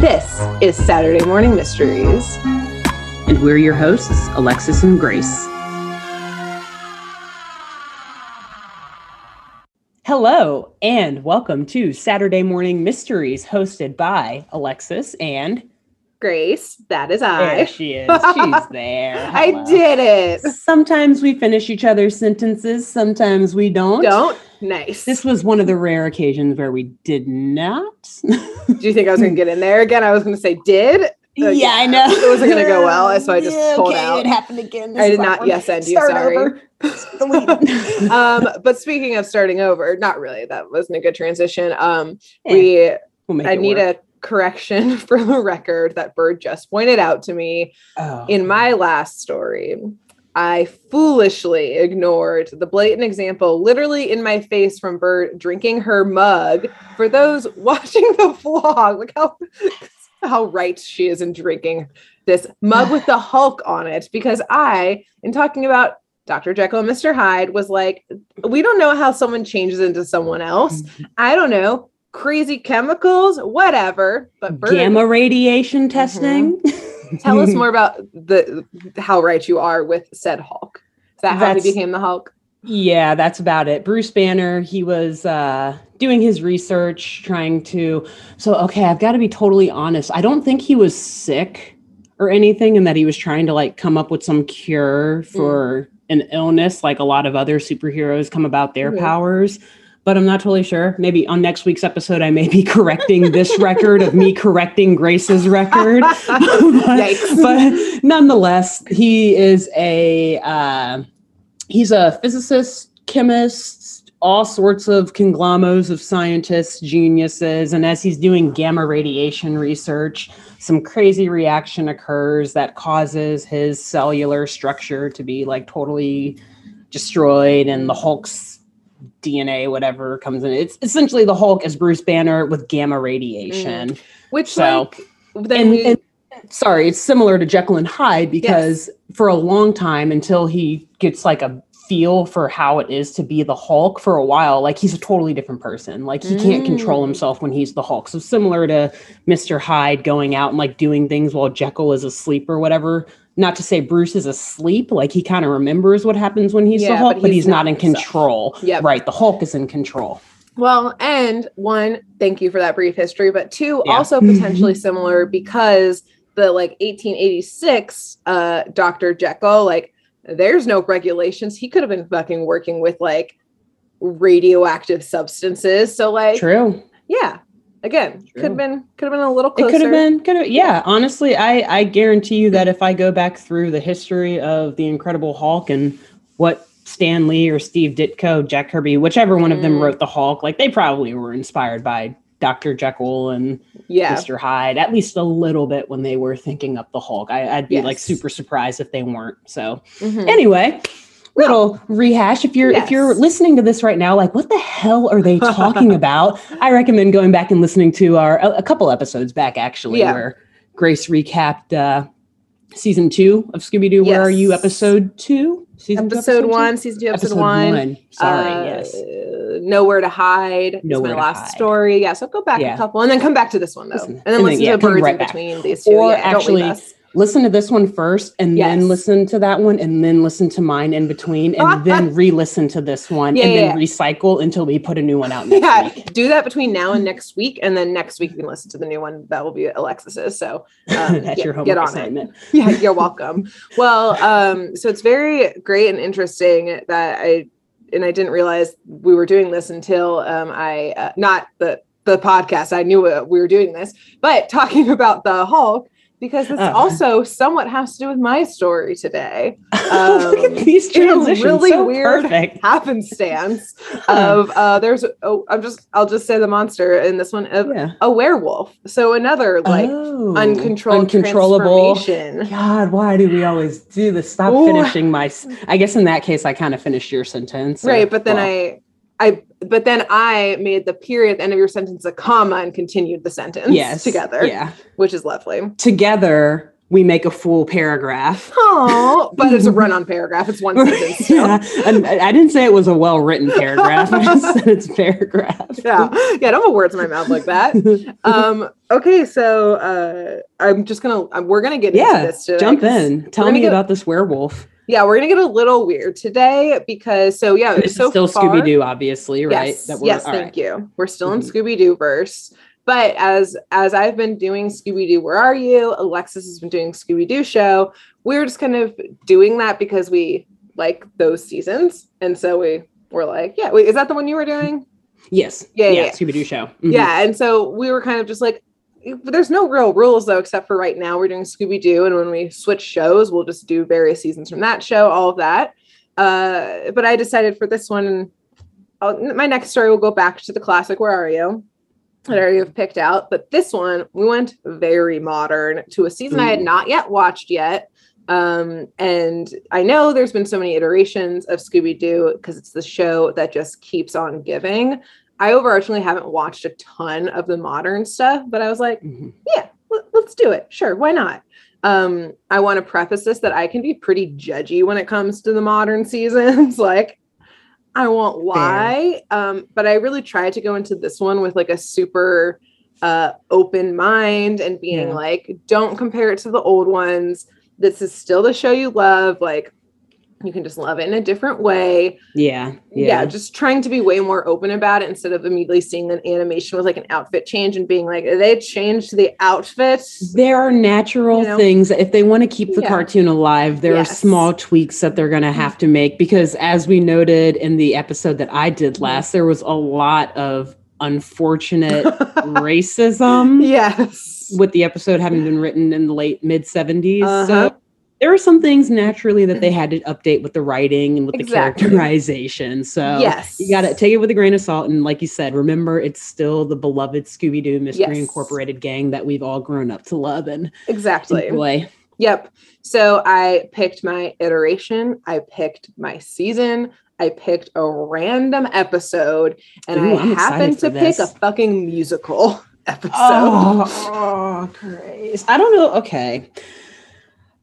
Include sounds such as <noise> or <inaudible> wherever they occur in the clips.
This is Saturday Morning Mysteries. And we're your hosts, Alexis and Grace. Hello, and welcome to Saturday Morning Mysteries, hosted by Alexis and Grace, that is I. There she is. She's <laughs> there. I did it. Sometimes we finish each other's sentences, sometimes we don't. Don't? Nice. This was one of the rare occasions where we did not. Do you think I was going to get in there again? I was going to say did. <laughs> Uh, yeah, I know. It wasn't going to go well, so I just Yeah, pulled okay, out. It happened again. This I did not yes end you, sorry. <laughs> <laughs> um, but speaking of starting over, not really. That wasn't a good transition. Um, Eh, we we'll I need work. a correction for the record that Bird just pointed out to me Oh. in my last story. I foolishly ignored the blatant example literally in my face from Bird drinking her mug. For those <laughs> watching the vlog, look how <laughs> how right she is in drinking this mug with the <sighs> Hulk on it. Because I, in talking about Dr. Jekyll and Mr. Hyde, was like, we don't know how someone changes into someone else. <laughs> I don't know. Crazy chemicals, whatever. But Bird, gamma radiation testing. Mm-hmm. Tell us <laughs> more about the how right you are with said Hulk. Is that how That's- he became the Hulk? Yeah, that's about it. Bruce Banner, he was uh, doing his research, trying to. So, okay, I've got to be totally honest. I don't think he was sick or anything, and that he was trying to like come up with some cure for an illness, like a lot of other superheroes come about their Mhm. powers. But I'm not totally sure. Maybe on next week's episode, I may be <laughs> correcting this record of me correcting Grace's record. <laughs> but, but nonetheless, he is a uh, he's a physicist, chemist, all sorts of conglomos of scientists, geniuses, and as he's doing gamma radiation research, some crazy reaction occurs that causes his cellular structure to be like totally destroyed, and the Hulk's DNA, whatever comes in. It's essentially the Hulk as Bruce Banner with gamma radiation. Which So, like then and, we, and sorry, it's similar to Jekyll and Hyde because for a long time until he gets like a feel for how it is to be the Hulk for a while, like he's a totally different person. Like he can't control Mm. himself when he's the Hulk. So similar to Mr. Hyde going out and like doing things while Jekyll is asleep or whatever. Not to say Bruce is asleep, like he kind of remembers what happens when he's Yeah, the but Hulk, but, he's he's, not, not in control. Yep. Right. The Hulk is in control. Well, and one, thank you for that brief history, but two, Yeah. also <laughs> potentially similar because the like 1886 uh Dr. Jekyll, like there's no regulations. He could have been fucking working with like radioactive substances. So like True. yeah. Again, could have been could have been a little It could have been, could have, yeah. Honestly, I I guarantee you that if I go back through the history of the Incredible Hulk and what Stan Lee or Steve Ditko, Jack Kirby, whichever one of them Mm. wrote the Hulk, like they probably were inspired by Dr. Jekyll and Yeah. Mr. Hyde, at least a little bit when they were thinking up the Hulk. I, I'd be like super surprised if they weren't. So Mhm. anyway little rehash if you're if you're listening to this right now like what the hell are they <laughs> talking about i recommend going back and listening to our a, a couple episodes back actually Yeah. where grace recapped uh season two of scooby-doo where are you episode two season two, episode two? one, season two, episode, episode one. one, sorry Uh, yes Nowhere to hide. Nowhere my last Hide. story. Yeah. So go back Yeah. a couple and then come back to this one though. Listen, and then and then, listen yeah, to the birds right in back. between these two. Or yeah, actually. Listen to this one first and Yes. then listen to that one and then listen to mine in between and <laughs> then re-listen to this one Yeah, and yeah, then recycle until we put a new one out <laughs> next Yeah, week do that between now and next week, and then next week you can listen to the new one that will be Alexis's. So um, <laughs> that's get, your get homework on assignment it. Yeah, you're welcome. well, um, so it's very great and interesting that I and I didn't realize we were doing this until um, I uh, not the the podcast. I knew we were doing this, but talking about the Hulk because this Oh. also somewhat has to do with my story today. <laughs> Look at Um, these transitions. really so weird perfect. happenstance <laughs> of uh there's oh I'm just I'll just say the monster in this one of Yeah. a werewolf. So another like Oh, uncontrolled uncontrollable. transformation. God, why do we always do this? Stop Ooh. finishing my. I guess in that case, I kind of finished your sentence. Right, but then well, I I but then I made the period at the end of your sentence a comma and continued the sentence yes together, Yeah, which is lovely. together we make a full paragraph. Oh, but it's a <laughs> run-on paragraph. It's one sentence. still. yeah, and I I didn't say it was a well-written paragraph. I just said it's a paragraph. <laughs> yeah yeah don't have words in my mouth like that <laughs> um okay so uh i'm just gonna um, we're gonna get Yeah, into this today, Jump in. Tell me get- about this werewolf. Yeah we're gonna get a little weird today because so yeah This so still Scooby Doo, obviously, right? yes That yes thank right. you we're still in Mhm. scooby-doo verse but as as i've been doing scooby-doo where are you alexis has been doing scooby-doo show we're just kind of doing that because we like those seasons and so we were like yeah wait, is that the one you were doing Yes. Yeah, yeah, yeah. Scooby Doo show. Mhm. Yeah, and so we were kind of just like, there's no real rules though, except for right now we're doing Scooby Doo, and when we switch shows, we'll just do various seasons from that show, all of that. Uh, but I decided for this one, I'll, my next story will go back to the classic. Where are you? That I already have picked out, but this one we went very modern to a season I had not yet watched yet. Um, and I know there's been so many iterations of Scooby Doo because it's the show that just keeps on giving. I overarchingly haven't watched a ton of the modern stuff, but I was like, Mhm. yeah, let, us do it. Sure, why not? Um, I want to preface this that I can be pretty judgy when it comes to the modern <laughs> seasons. like, I won't lie, um, but I really tried to go into this one with like a super uh, open mind and being Yeah. like, don't compare it to the old ones. This is still the show you love. Like, you can just love it in a different way Yeah. yeah. Yeah. just trying to be way more open about it instead of immediately seeing an animation with like an outfit change and being like they changed the outfits There are natural You know? things if they want to keep the Yeah. cartoon alive, there Yes. are small tweaks that they're going to have to make because as we noted in the episode that I did Mhm. last, there was a lot of unfortunate <laughs> racism yes with the episode having been written in the late mid 70s. Uh-huh. So there are some things naturally that they had to update with the writing and with Exactly. the characterization. So yes you got to take it with a grain of salt. And like you said, remember it's still the beloved Scooby Doo Mystery Yes. Incorporated gang that we've all grown up to love and exactly enjoy. yep so i picked my iteration i picked my season i picked a random episode and Ooh, i I'm happened to pick a fucking musical <laughs> episode Oh, <laughs> oh, Grace. I don't know. Okay.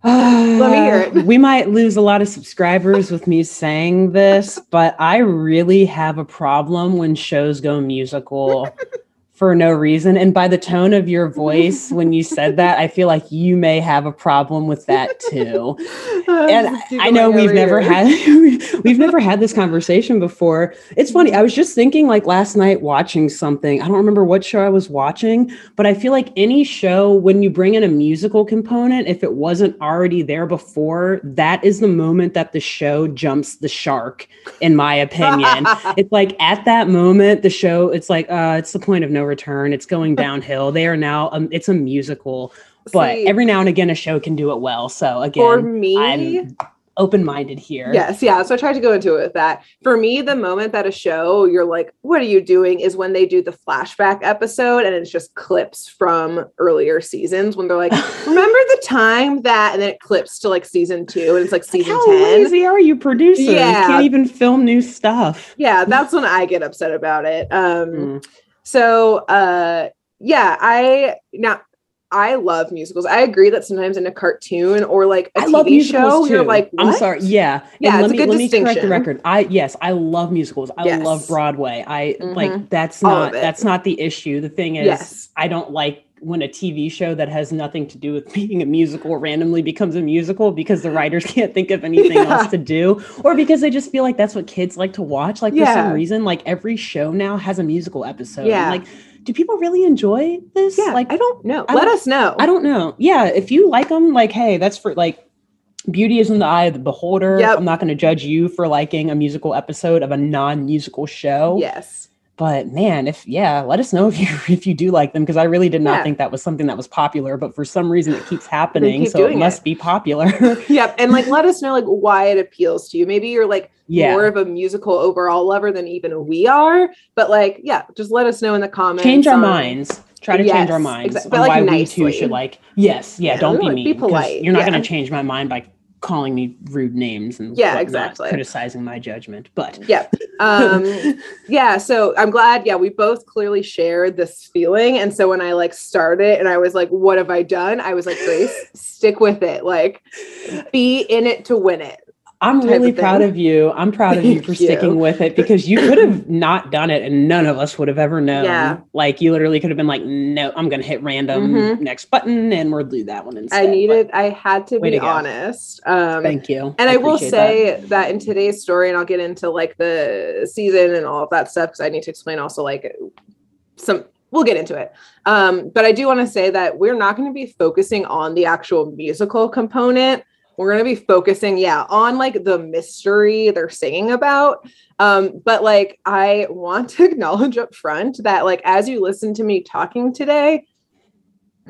<sighs> Let me hear it. We might lose a lot of subscribers with me saying this, but I really have a problem when shows go musical <laughs> for no reason. And by the tone of your voice <laughs> when you said that, I feel like you may have a problem with that too. <laughs> and I know we've never had <laughs> we've never had this conversation before. It's funny. I was just thinking like last night watching something. I don't remember what show I was watching, but I feel like any show when you bring in a musical component, if it wasn't already there before, that is the moment that the show jumps the shark, in my opinion. it's like at that moment, the show, it's like uh it's the point of no return. It's going <laughs> downhill. They are now um, it's a musical. But See, every now and again, a show can do it well. So again, for me I'm open-minded here. Yes, yeah. So I tried to go into it with that. For me, the moment that a show you're like, what are you doing? is when they do the flashback episode and it's just clips from earlier seasons when they're like, <laughs> remember the time that, and then it clips to like season two and it's like Like, season how 10. lazy are you producers? Yeah. Can't even film new stuff. Yeah, that's when I get upset about it. Um, Mm. So uh yeah, I now I love musicals. I agree that sometimes in a cartoon or like a I TV show, too. you're like, I'm sorry. Yeah. Yeah, let a me, good let me correct the record. I yes, I love musicals. I Yes. love Broadway. I Mhm. like that's All not that's not the issue. The thing is Yes. I don't like when a TV show that has nothing to do with <laughs> being a musical randomly becomes a musical because the writers <laughs> can't think of anything Yeah. else to do or because they just feel like that's what kids like to watch. Like for some reason, like every show now has a musical episode. Yeah. Like, do people really enjoy this? Yeah, like I don't know. I Let don't- us know. I don't know. Yeah, if you like them, like, hey, that's for like beauty is in the eye of the beholder. Yep. I'm not going to judge you for liking a musical episode of a non-musical show. Yes. But man, if yeah, let us know if you <laughs> if you do like them because I really did not Yeah. think that was something that was popular, but for some reason it keeps happening, keep so it must it. be popular. <laughs> Yep. And like let us know like why it appeals to you. Maybe you're like yeah. more of a musical overall lover than even we are. But like, yeah, just let us know in the comments. change our on- minds. Try to change our Yes, minds exact- on like, why we nicely. too should like. Yes, yeah. Yeah, don't be like, mean. be polite, You're not yeah. going to change my mind by calling me rude names and Yeah, exactly. criticizing my judgment. But yeah, Um, <laughs> yeah. So I'm glad. Yeah, we both clearly shared this feeling. And so when I like started and I was like, what have I done? I was like, Grace, <laughs> stick with it. Like, be in it to win it. I'm really of proud of you. I'm proud of you for you. sticking with it because you could have not done it and none of us would have ever known. Yeah. Like you literally could have been like, no, I'm gonna hit random Mhm. next button and we'll do that one instead. I needed, I had to be to honest. Um, thank you. and I, will appreciate say that. in today's story, and I'll get into like the season and all of that stuff because I need to explain also like some. We'll get into it. Um, but I do want to say that we're not going to be focusing on the actual musical component. We're going to be focusing, yeah, on like the mystery they're singing about. Um, but like, I want to <laughs> acknowledge up front that, like, as you listen to me talking today,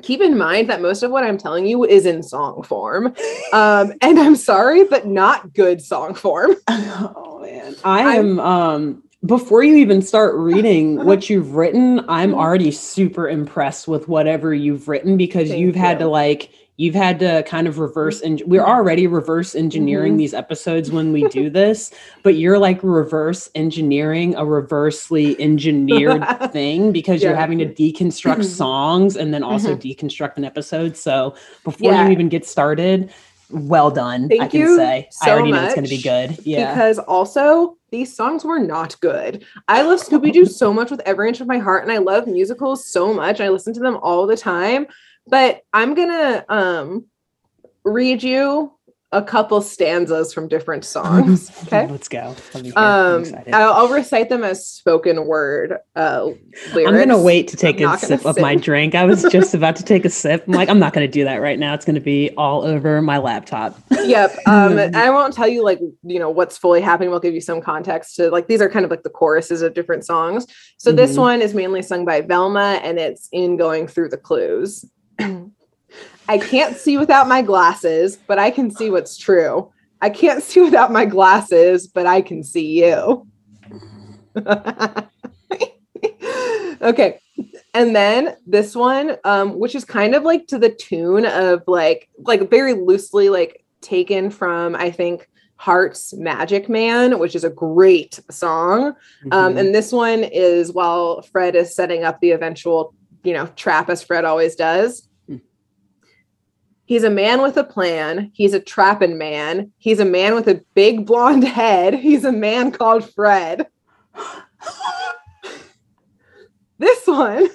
keep in mind that most of what I'm telling you is in song form. <laughs> Um, and I'm sorry, but not good song form. <laughs> Oh man. I am um before you even start reading what you've written, I'm already super impressed with whatever you've written because Thank you've had you. to like you've had to kind of reverse mm-hmm. and we're mm-hmm. already reverse engineering Mhm. these episodes when we do this, but you're like reverse engineering a reversely engineered <laughs> thing because you're having to deconstruct <clears throat> songs and then also mm-hmm. deconstruct an episode. So before Yeah. you even get started, well done. Thank I can you say. I so already know it's gonna be good. Yeah. Because also, these songs were not good. I love Scooby Doo so much with every inch of my heart, and I love musicals so much. I listen to them all the time. But I'm gonna um read you a couple stanzas from different <laughs> songs. Okay. Let's go. Um. I'll, I'll recite them as spoken word uh, lyrics. I'm gonna wait to take I'm a sip of my drink. I was just about to take a sip. I'm like, I'm not gonna do that right now. It's gonna be all over my laptop. yep. <laughs> Um, I won't tell you like you know what's fully happening. We'll give you some context to like these are kind of like the choruses of different songs. So this Mhm. one is mainly sung by Velma, and it's in going through the clues. <clears throat> I can't see without my glasses, but I can see what's true. I can't see without my glasses, but I can see you. <laughs> okay. And then this one, um, which is kind of like to the tune of like, like very loosely like taken from, I think, Heart's Magic Man, which is a great song. Um, Mhm. and this one is while Fred is setting up the eventual, you know, trap as Fred always does. Hmm. He's a man with a plan. He's a trapping man. He's a man with a big blonde head. <laughs> He's a man called Fred. <laughs> this one,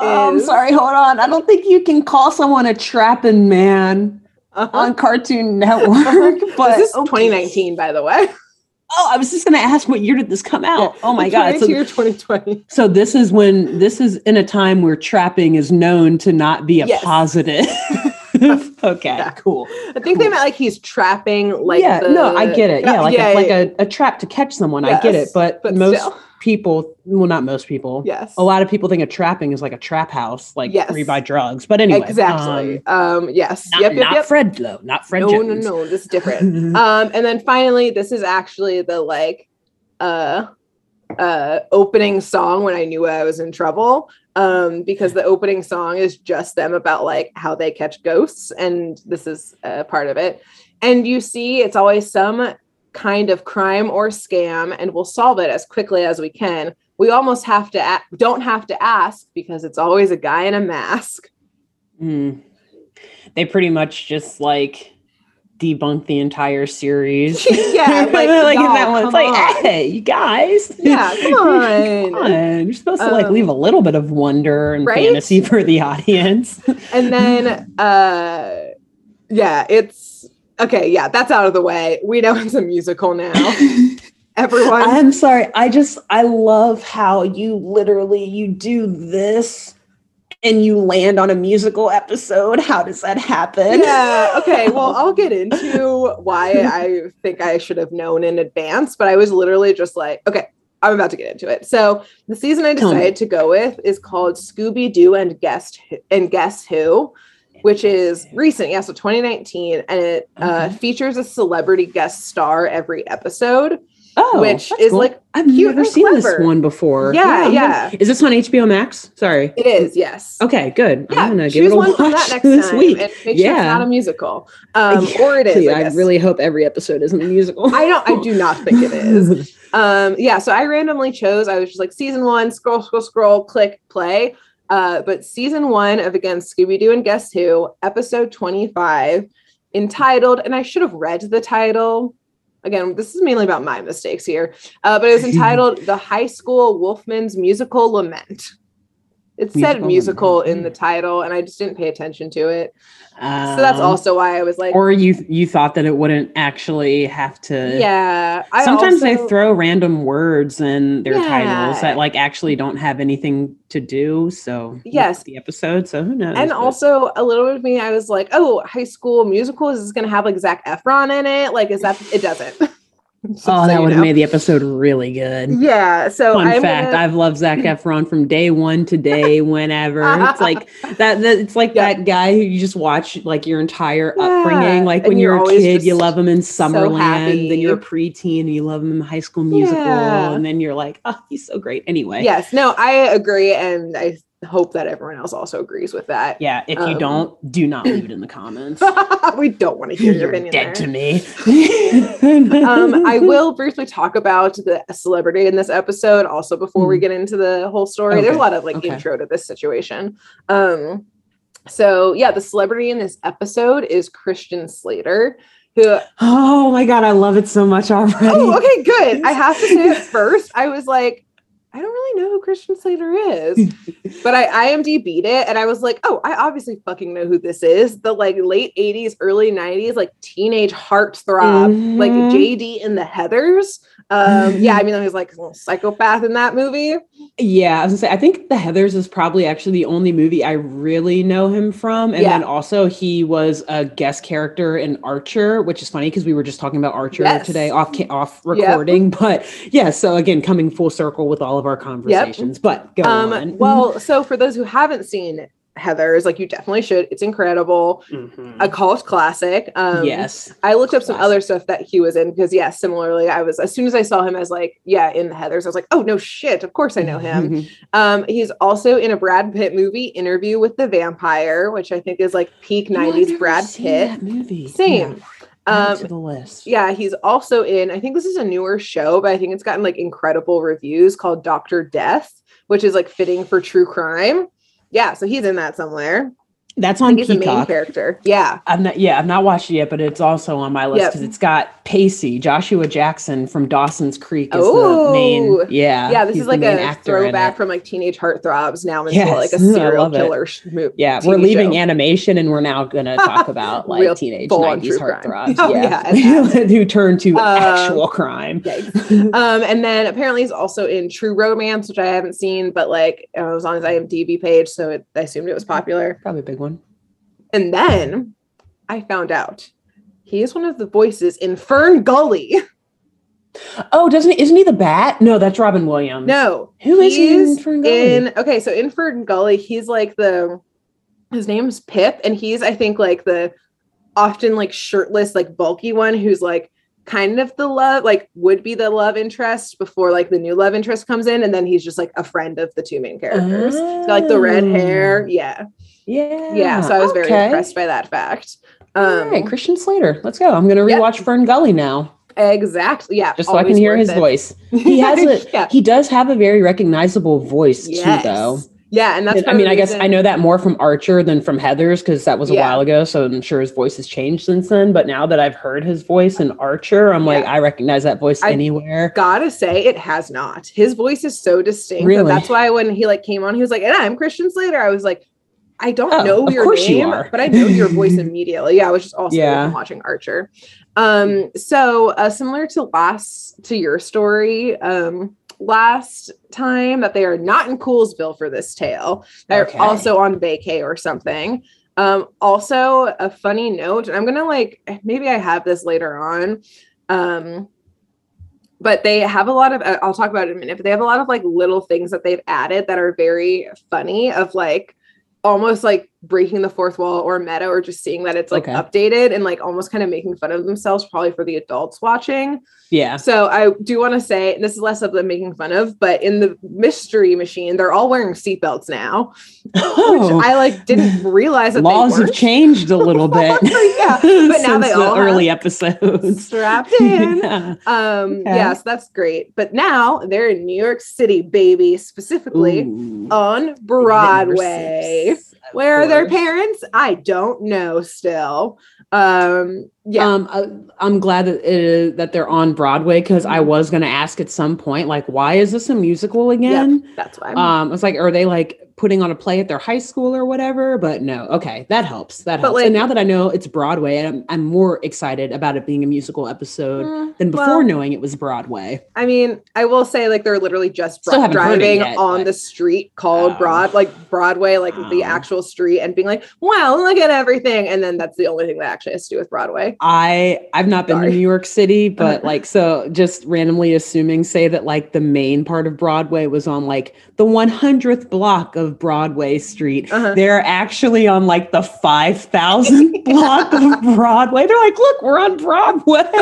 Oh, I'm sorry. Hold on. I don't think you can call someone a trapping man uh-huh. on Cartoon <laughs> Network. But this is okay. 2019, by the way. Oh, I was just gonna ask what year did this come out? Oh my god! So 2019 2020. So this is when this is in a time where trapping is known to not be a Yes. positive. <laughs> okay, Yeah. cool. I think they meant like he's trapping, like yeah, the- no, I get it. Yeah, like yeah, a, like yeah, a, a trap to catch someone. I get it, but, but most still. People, well, not most people. yes, A lot of people think of trapping is like a trap house, like Yes. where you buy drugs. But anyway, exactly. um, Um, yes, not, yep, yep, not yep. Fred though, not Fred no, no, Jones. no, this is <laughs> different. um, and then finally, this is actually the like uh uh opening song when I knew I was in trouble. Um, because the opening song is just them about like how they catch ghosts, and this is a part of it. And you see, it's always some kind of crime or scam, and we'll solve it as quickly as we can. We almost have to a- don't have to ask because it's always a guy in a mask. Mm. They pretty much just like debunk the entire series. <laughs> Yeah, <laughs> like, like in that one, it's like, on. hey, you guys. <laughs> Yeah, come on. come on. You're supposed to like Um, leave a little bit of wonder and right? fantasy for the audience. and then uh yeah it's okay yeah that's out of the way we know it's a musical now <laughs> everyone I'm sorry. I just I love how you literally you do this and you land on a musical episode. How does that happen? yeah okay <laughs> well i'll get into why i think i should have known in advance but i was literally just like okay i'm about to get into it so the season i decided to go with is called scooby-doo and guest Who- and guess who which is recent yeah so 2019 and it uh, features a celebrity guest star every episode Oh, which is cool. like I've cute never seen this one before. Yeah, gonna- yeah. Is this on HBO Max? Sorry. it is, yes. Okay, good. Yeah, I'm gonna give choose it a one watch from <laughs> that next this time week. and make sure Yeah. it's not a musical. Um, <laughs> or it is. I, I, really hope every episode isn't a musical. I don't I do not think it is. <laughs> Um, yeah, so I randomly chose, I was just like season one, scroll, scroll, scroll, click, play. Uh, but season one of Again Scooby Doo and Guess Who, episode 25, entitled, and I should have read the title. Again, this is mainly about my mistakes here, uh, but it was <laughs> entitled The High School Wolfman's Musical Lament. It said Musical musical in the title, and I just didn't pay attention to it. So Um, that's also why I was like, Or you you thought that it wouldn't actually have to. yeah. I Sometimes they throw random words in their Yeah. titles that like actually don't have anything to do. So Yes. the episode. So who knows? And but- also a little bit of me, I was like, oh, high school musical is this gonna have like Zac Efron in it? Like, is that it doesn't? <laughs> Just oh, so that would have made the episode really good. Yeah. So Fun I'm fact: gonna- I've loved Zac <laughs> Efron from day one to day <laughs> whenever. Uh-huh. it's like that, that. It's like Yeah. that guy who you just watch like your entire Yeah, upbringing. Like and when you're you're a kid, you love him in Summerland. happy. then you're a preteen and you love him in High School Musical. Yeah. And then you're like, oh, he's so great. Anyway, yes, no, I agree, and I hope that everyone else also agrees with that. yeah. If you Um, don't, do not leave it in the comments. <laughs> we don't want to hear your You're opinion. dead there. to me. um, I <laughs> will briefly talk about the celebrity in this episode also before we Hmm. get into the whole story. There's a lot of like okay. intro to this situation. Um, so yeah, the celebrity in this episode is Christian Slater, who Oh my god, I love it so much already. oh okay, good. I have to say <laughs> first, I was like, I don't really know who Christian Slater is. but I IMDb'd it and I was like, oh, I obviously fucking know who this is. The like late 80s, early 90s, like teenage heartthrob, like Mhm. JD in the Heathers. Um, yeah, I mean, he was like a little psychopath in that movie. Yeah, I was gonna say I think The Heathers is probably actually the only movie I really know him from, and Yeah. then also he was a guest character in Archer, which is funny because we were just talking about Archer Yes. today off off recording. But yeah, so again, coming full circle with all of our conversations. But go Um, on. well, <laughs> so for those who haven't seen Heathers, like you definitely should. It's incredible. Mhm. A cult classic. Um, yes, I looked up some other stuff that he was in because, yeah, similarly, I was as soon as I saw him as like, yeah, in the Heathers, I was like, oh no shit, of course I know him. Um, he's also in a Brad Pitt movie, Interview with the Vampire, which I think is like peak You know, I've '90s never Brad seen Pitt. that movie. Same. Yeah. Um, to the list. Yeah, he's also in. I think this is a newer show, but I think it's gotten like incredible reviews called Doctor Death, which is like fitting for true crime. Yeah, so he's in that somewhere. That's on he's the main Peacock. character. Yeah, I've not, yeah, I've not watched it yet, but it's also on my list Yep. because it's got Pacey, Joshua Jackson from Dawson's Creek is Oh. the main. Yeah, yeah. This is like a throwback from like teenage heartthrobs now into Yes, like a <laughs> serial killer sh- mo- Yeah, TV we're leaving show. animation and we're now gonna <laughs> talk about like teenage nineties heartthrobs. <laughs> Oh, yeah, yeah, who turn to Uh, actual crime. Um, and then apparently he's also in True Romance, which I haven't seen, but like it was on his IMDb page, so it, I assumed it was popular. Probably a big one. And then I found out he is one of the voices in FernGully. Oh, doesn't he? Isn't he the bat? No, that's Robin Williams. No, Who is he in FernGully? in- okay, so in FernGully, he's like the his name's Pip, and he's I think like the often like shirtless, like bulky one who's like kind of the love, like would be the love interest before like the new love interest comes in, and then he's just like a friend of the two main characters. So, like the red oh. hair, Oh. yeah, Yeah, yeah. So I was very impressed by that fact. All Um, right, Christian Slater. Let's go. I'm gonna Yep. rewatch FernGully now, exactly, yeah. just so I can hear his it. voice. <laughs> He has a yeah. he does have a very recognizable voice Yes. too, though. Yeah, and that's I mean, I guess I know that more from Archer than from Heather's because that was a Yeah. while ago. So I'm sure his voice has changed since then. But now that I've heard his voice in Archer, I'm like, I recognize that voice I- anywhere. gotta say it has not his voice is so distinct that Really? that's why when he like came on he was like and i'm christian slater i was like i don't Oh, know your you name are. but i know your voice <laughs> immediately yeah i was just also Yeah. watching archer um so uh, similar to last to your story um last time that they are not in coolsville for this tale they're Okay. also on vacay or something um also a funny note and i'm gonna like maybe i have this later on um but they have a lot of uh, i'll talk about it in a minute but they have a lot of like little things that they've added that are very funny of like almost like breaking the fourth wall or meta or just seeing that it's like Okay. updated and like almost kind of making fun of themselves probably for the adults watching. Yeah. So I do want to say and this is less of them making fun of, but in the mystery machine, they're all wearing seatbelts now, which Oh, I like didn't <laughs> realize that laws they have changed a little <laughs> bit. Yeah, but now <laughs> they the all early episodes. strapped in. Yeah. Um, Okay. yes, that's great. But now they're in New York City, baby, specifically Ooh. on Broadway. Where are their parents? I don't know still. Um, yeah. Um, I, I'm glad that it is, that they're on Broadway because I Mm-hmm. was going to ask at some point, like, why is this a musical again? that's why. Um, it's like, are they like putting on a play at their high school or whatever? But no, okay, that helps. That helps. like- and now that I know it's Broadway, I'm, I'm more excited about it being a musical episode Mm, than before well, knowing it was Broadway. I mean, I will say like they're literally just bro- haven't heard it driving yet, on but- the street called Oh. Broad, like Broadway, like the Oh. actual street, and being like, "Wow, look at everything," and then that's the only thing that actually has to do with Broadway. I I've not been Sorry. to New York City, but <laughs> like so just randomly assuming say that like the main part of Broadway was on like the 100th block of Broadway Street. Uh-huh. They're actually on like the 5000th <laughs> block of Broadway. They're like, "Look, we're on Broadway." <laughs>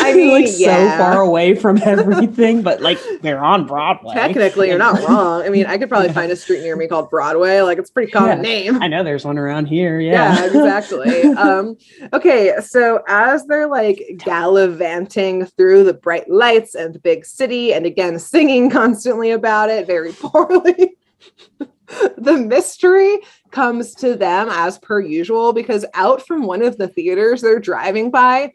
I mean, like yeah. so far away from everything, but like they're on Broadway. Technically, you're not wrong. I mean, I could probably find a street near me called Broadway. Like, it's a pretty common Yeah. name. I know there's one around here. Yeah, Yeah. exactly. um, okay, so as they're like gallivanting through the bright lights and the big city, and again singing <laughs> constantly about it very <laughs> poorly, the mystery comes to them as per usual because out from one of the theaters they're driving by,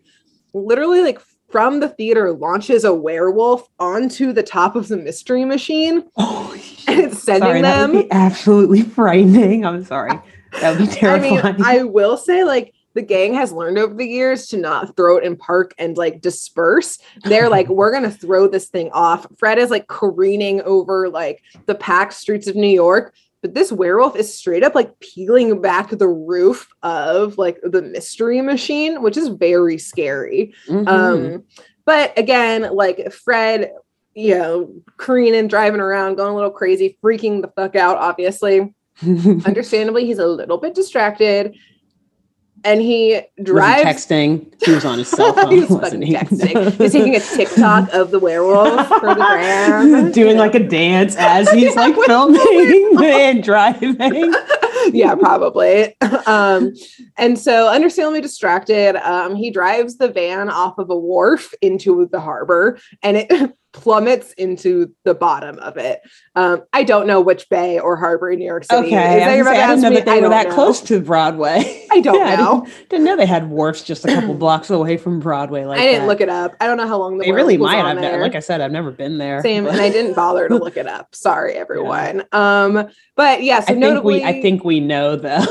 literally like from the theater launches a werewolf onto the top of the mystery machine <laughs> Holy and it's sending Sorry, that them would be absolutely frightening. I'm sorry. That would be terrifying. I mean, I will say, like, the gang has learned over the years to not throw it in park and like disperse. They're like, <laughs> we're gonna throw this thing off. Fred is like careening over like the packed streets of New York, but this werewolf is straight up like peeling back the roof of like the mystery machine, which is very scary. Mhm. Um, but again, like Fred, you know, careening, driving around, going a little crazy, freaking the fuck out, obviously <laughs> understandably he's a little bit distracted and he Was he drives texting. He was on his cell <laughs> phone, He was wasn't he? texting. <laughs> he's taking a tiktok of the werewolf for the <laughs> gram Doing like a dance as he's Yeah, like filming and driving. yeah probably um and so understandably distracted um he drives the van off of a wharf into the harbor and it plummets into the bottom of it um i don't know which bay or harbor in new york city Okay, is I, say, I didn't know me? that they were that know. close to Broadway. <laughs> I don't Yeah, know. Didn't, <laughs> didn't know they had wharfs just a couple <laughs> blocks away from Broadway. Like I didn't that. look it up. I don't know how long the They really might. I've ne- like I said, I've never been there. Same, but and I didn't bother to look it up. Sorry, everyone. Um, but yeah, so I think notably, we. I think we know though.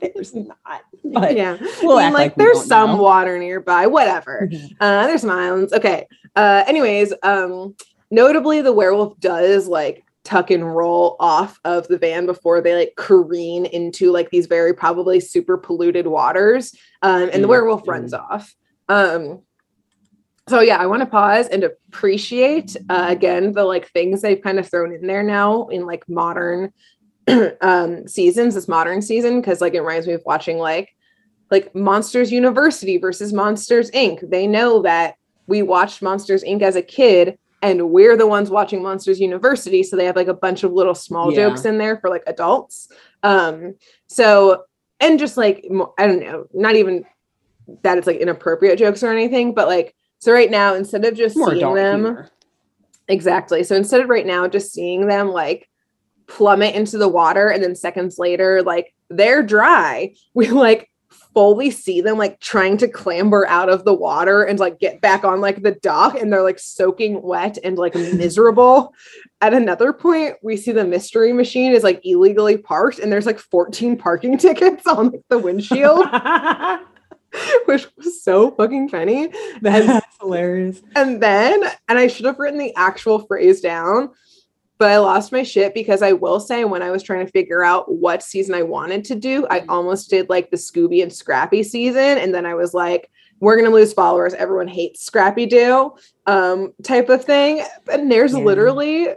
There's not, <laughs> but yeah, we'll I mean, act like, like we there's some know. water nearby. Whatever. Uh, there's some islands. Okay. Uh, anyways, um, notably, the werewolf does like tuck and roll off of the van before they like careen into like these very probably super polluted waters. Um, and the Mm, werewolf runs off. Um, so yeah, I want to pause and appreciate uh, again the like things they've kind of thrown in there now in like modern <clears throat> um seasons, this modern season, because like it reminds me of watching like like Monsters University versus Monsters Inc. They know that we watched Monsters Inc. as a kid and we're the ones watching Monsters University. So they have like a bunch of little small Yeah. jokes in there for like adults. Um, so and just like I don't know, not even that it's like inappropriate jokes or anything, but like so right now instead of just more seeing them humor. Exactly. So instead of right now just seeing them like plummet into the water and then seconds later, like they're dry, <laughs> we like fully see them like trying to clamber out of the water and like get back on like the dock and they're like soaking wet and like <laughs> miserable. At another point, we see the mystery machine is like illegally parked and there's like 14 parking <laughs> tickets on like the windshield, <laughs> which was so fucking funny. That's hilarious. And then, and I should have written the actual phrase down, but I lost my shit because I will say when I was trying to figure out what season I wanted to do, I almost did like the Scooby and Scrappy season. And then I was like, we're gonna lose followers. Everyone hates Scrappy Doo, um, type of thing. And there's Yeah. literally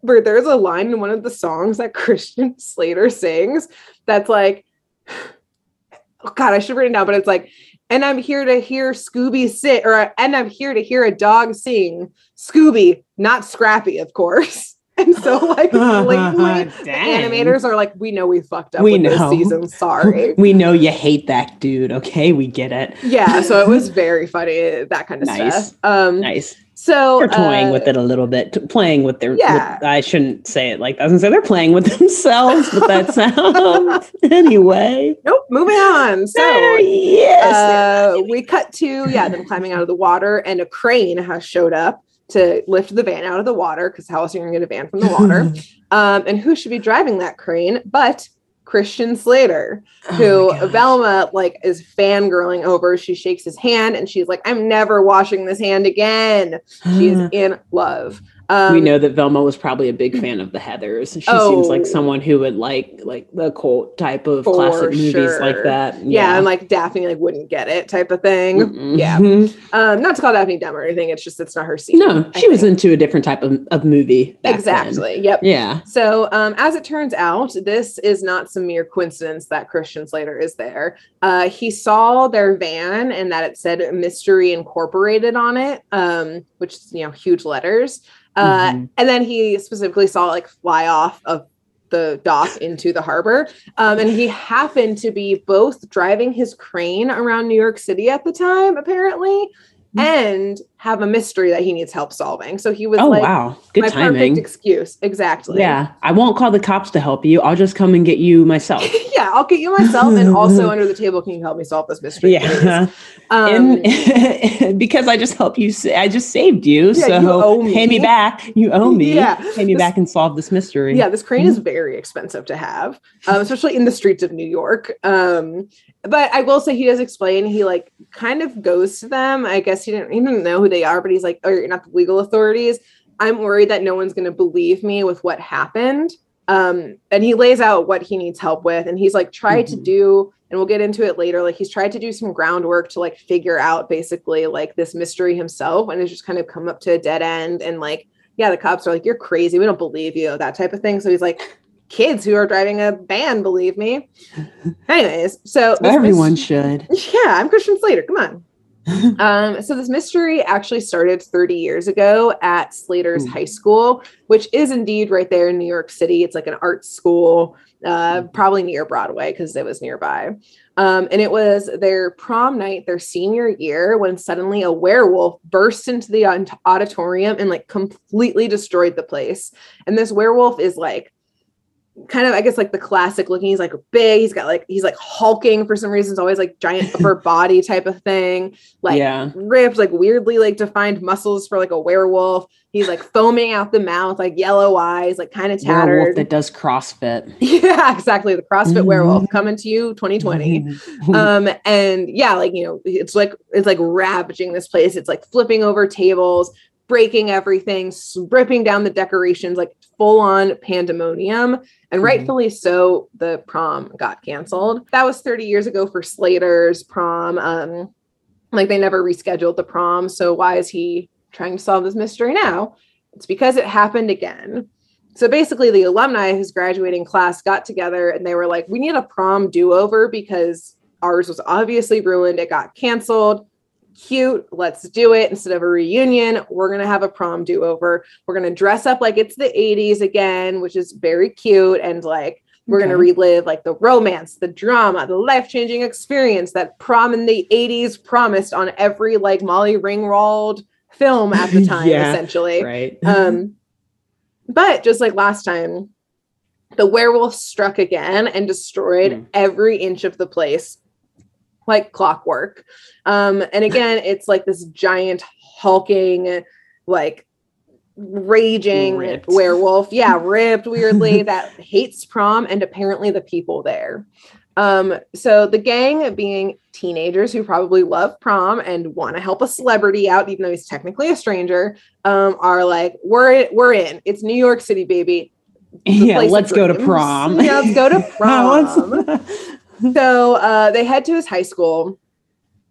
where there's a line in one of the songs that <laughs> Christian Slater sings that's like, <sighs> oh God, I should have written it down, but it's like, and I'm here to hear Scooby sit, or and I'm here to hear a dog sing. Scooby, not Scrappy, of course. <laughs> And so, like, blatantly, <laughs> the animators are like, "We know we fucked up We with know. this season. <laughs> Sorry." We know you hate that dude. Okay, we get it. yeah, so it was very funny, that kind of Nice. stuff. Um, Nice. so They're toying uh, with it a little bit, playing with their. Yeah. with- I shouldn't say it like that. I was say they're playing with themselves with that sound. anyway. Nope. Moving on. So. There- yes. uh, we cut to yeah them climbing out of the water and a crane has showed up to lift the van out of the water because how else are you going to get a van from the water? <laughs> Um, and who should be driving that crane but christian slater who Oh velma like is fangirling over. She shakes his hand and she's like i'm never washing this hand again. She is <gasps> in love um, we know that Velma was probably a big fan of the Heathers. She Oh. seems like someone who would like like the cult type of classic movies like that. yeah, and like daphne like wouldn't get it type of thing Mm-mm. yeah <laughs> um not to call daphne dumb or anything it's just it's not her scene No, I she was think. into a different type of, of movie. back then. exactly yep Yeah. So, um, as it turns out, this is not some mere coincidence that Christian Slater is there. Uh, he saw their van and that it said Mystery Incorporated on it, um, which is, you know, huge letters. Uh, Mhm. And then he specifically saw like fly off of the dock into the harbor. Um, and he happened to be both driving his crane around New York City at the time, apparently, Mm. and have a mystery that he needs help solving. So he was Oh like, wow, good my timing. perfect excuse. Exactly. Yeah, I won't call the cops to help you. I'll just come and get you myself. <laughs> yeah, I'll get you myself, and also <laughs> under the table, can you help me solve this mystery? yeah, <laughs> Um, and because I just helped you. I just saved you. Yeah, so you owe pay me. me back. You owe me. Yeah, pay me this- back and solve this mystery. yeah, this crane is very expensive to have, um, especially in the streets of New York. Um, but I will say he does explain. He like kind of goes to them. I guess he didn't. He didn't know who they are, but he's like, "Oh, you're not the legal authorities." I'm worried that no one's going to believe me with what happened. Um, and he lays out what he needs help with, and he's like, try to Mhm. do, and we'll get into it later. Like he's tried to do some groundwork to like figure out basically like this mystery himself, and it's just kind of come up to a dead end. And like, yeah, the cops are like, you're crazy, we don't believe you, that type of thing. So he's like, kids who are driving a van believe me. <laughs> Anyways, so everyone mys- should. <laughs> yeah, I'm Christian Slater. Come on. <laughs> um, so this mystery actually started 30 years ago at Slater's Ooh. High School, which is indeed right there in New York City. It's like an art school, uh, Mhm. probably near Broadway because it was nearby. Um, and it was their prom night, their senior year, when suddenly a werewolf burst into the auditorium and like completely destroyed the place. And this werewolf is like kind of I guess like the classic looking. He's like big. He's got like he's like hulking for some reason. It's always like giant upper <laughs> body type of thing. Like yeah. ripped, like weirdly like defined muscles for like a werewolf. He's like foaming out the mouth, like yellow eyes, like kind of tattered. Werewolf that does CrossFit. <laughs> yeah, exactly. The CrossFit Mhm. werewolf coming to you 2020 <laughs> um and yeah like you know it's like it's like ravaging this place it's like flipping over tables breaking everything ripping down the decorations like full on pandemonium and Mhm. rightfully so the prom got canceled that was 30 years ago for slater's prom um like they never rescheduled the prom so why is he trying to solve this mystery now it's because it happened again so basically, the alumni whose graduating class got together and they were like, we need a prom do over because ours was obviously ruined. It got canceled. Cute. Let's do it. Instead of a reunion, we're going to have a prom do over. We're going to dress up like it's the 80s again, which is very cute. And like, we're going to relive like the romance, the drama, the life changing experience that prom in the 80s promised on every like Molly Ringwald film at the <laughs> time, Yeah. essentially. right. <laughs> Um, but just like last time, the werewolf struck again and destroyed Hmm. every inch of the place like clockwork. Um, and again, it's like this giant hulking, like raging Ripped. werewolf. Yeah, <laughs> ripped weirdly that hates prom and apparently the people there. Um, so the gang being teenagers who probably love prom and want to help a celebrity out, even though he's technically a stranger, um, are like, we're we're in. It's New York City, baby. the yeah, let's go to prom. Yeah, let's go to <laughs> prom. <laughs> So uh, they head to his high school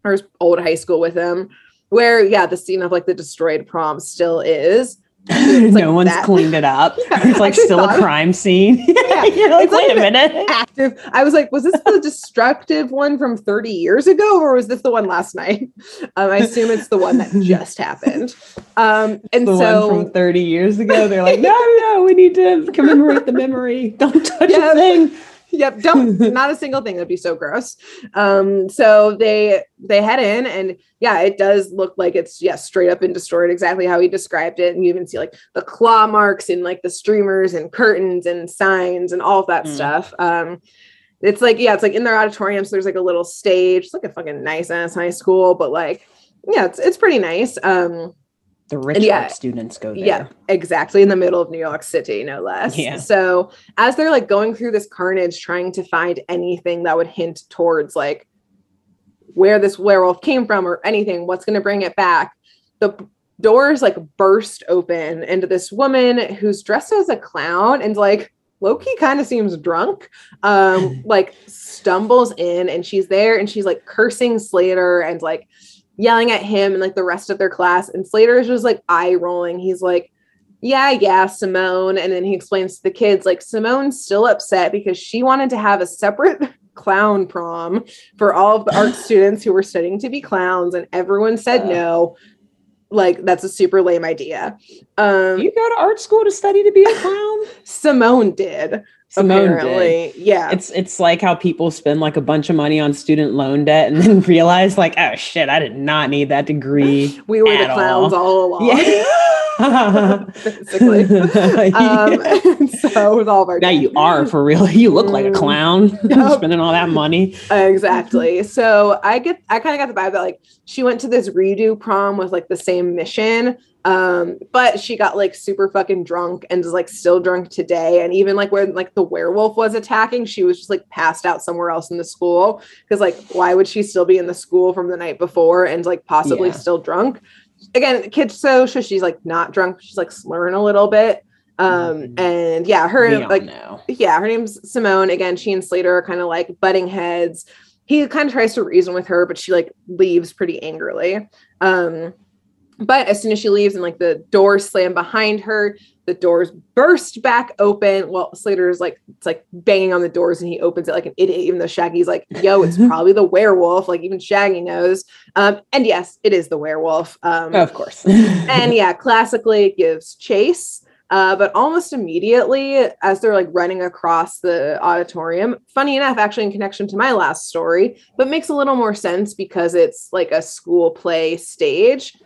or his old high school with him, where yeah, the scene of like the destroyed prom still is. <laughs> Like no one's that. cleaned it up. <laughs> Yeah, it's like still a crime scene. <laughs> Yeah, You're like, it's wait a minute. active. I was like, was this the destructive one from 30 years ago, or was this the one last night? Um, I assume it's the one that just happened. Um, and the so from 30 years ago. They're like, no, no, we need to commemorate the memory. Don't touch Yeah. a thing. Yep, don't not a single thing. That'd be so gross. Um, so they they head in, and yeah, it does look like it's yeah straight up and destroyed, exactly how he described it. And you even see like the claw marks and like the streamers and curtains and signs and all of that Mm. stuff. Um, it's like yeah, it's like in their auditorium. So there's like a little stage. It's like a fucking nice ass high school, but like yeah, it's it's pretty nice. Um, The rich yeah, students go there. yeah, exactly. In the middle of New York City, no less. Yeah. So as they're like going through this carnage, trying to find anything that would hint towards like where this werewolf came from or anything, what's going to bring it back, the doors like burst open into this woman who's dressed as a clown and like lowkey kind of seems drunk. Um, <laughs> like stumbles in and she's there and she's like cursing Slater and like yelling at him and like the rest of their class. And Slater is just like eye rolling. He's like, Yeah, yeah, Simone. And then he explains to the kids, like, Simone's still upset because she wanted to have a separate <laughs> clown prom for all of the art <laughs> students who were studying to be clowns, and everyone said Uh. no. Like, that's a super lame idea. Um, You go to art school to study to be a clown? <laughs> Simone did. Simone did. apparently. Yeah. It's it's like how people spend like a bunch of money on student loan debt and then <laughs> realize like, oh shit, I did not need that degree. <laughs> we were the clowns all. all, <laughs> along. Yeah. Basically. Um, and so with all of our now you are for real. You look like a Mm. clown Yep. spending all that money. exactly. So I get I kind of got the vibe that like she went to this redo prom with like the same mission. Um, but she got like super fucking drunk and is like still drunk today. And even like when like the werewolf was attacking, she was just like passed out somewhere else in the school. Cause like why would she still be in the school from the night before and like possibly Yeah. still drunk? Again, kids so so she's like not drunk, she's like slurring a little bit. Um, Mhm. and yeah, her like know. yeah, her name's Simone. Again, she and Slater are kind of like butting heads. He kind of tries to reason with her, but she like leaves pretty angrily. Um, but as soon as she leaves and like the doors slam behind her, the doors burst back open. Well, Slater's like it's like banging on the doors and he opens it like an idiot, even though Shaggy's like, yo, it's <laughs> probably the werewolf. Like even Shaggy knows. Um, and yes, it is the werewolf. Um Of course. and yeah, classically it gives chase. Uh, but almost immediately, as they're like running across the auditorium, funny enough, actually in connection to my last story, but makes a little more sense because it's like a school play stage.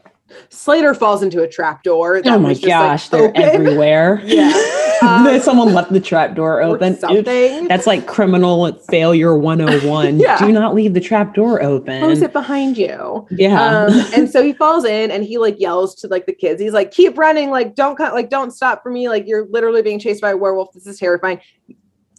Slater falls into a trapdoor. oh my gosh, they're everywhere. <laughs> Yeah. <laughs> Um, Someone left the trap door open. Something. That's like criminal failure 101. <laughs> Yeah. Do not leave the trap door open. Close it behind you. Yeah. um, and so he falls in and he like yells to like the kids he's like keep running like don't cut like don't stop for me like you're literally being chased by a werewolf this is terrifying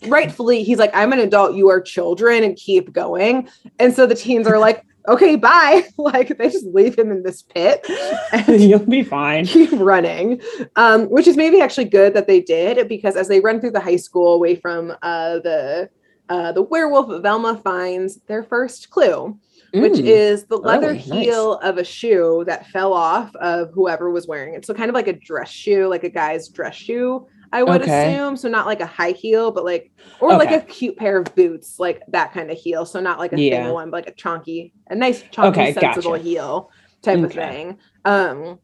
rightfully he's like i'm an adult you are children and keep going and so the teens are like okay bye <laughs> like they just leave him in this pit <laughs> and You'll be fine. <laughs> keep running um which is maybe actually good that they did because as they run through the high school away from uh the uh the werewolf velma finds their first clue which Mm. is the leather Oh, nice. heel of a shoe that fell off of whoever was wearing it. So kind of like a dress shoe, like a guy's dress shoe, I would Okay. assume. So not like a high heel, but like or like a cute pair of boots, like that kind of heel. So not like a Yeah. thin one, but like a chunky, a nice chunky Okay, sensible gotcha. heel type of thing. Um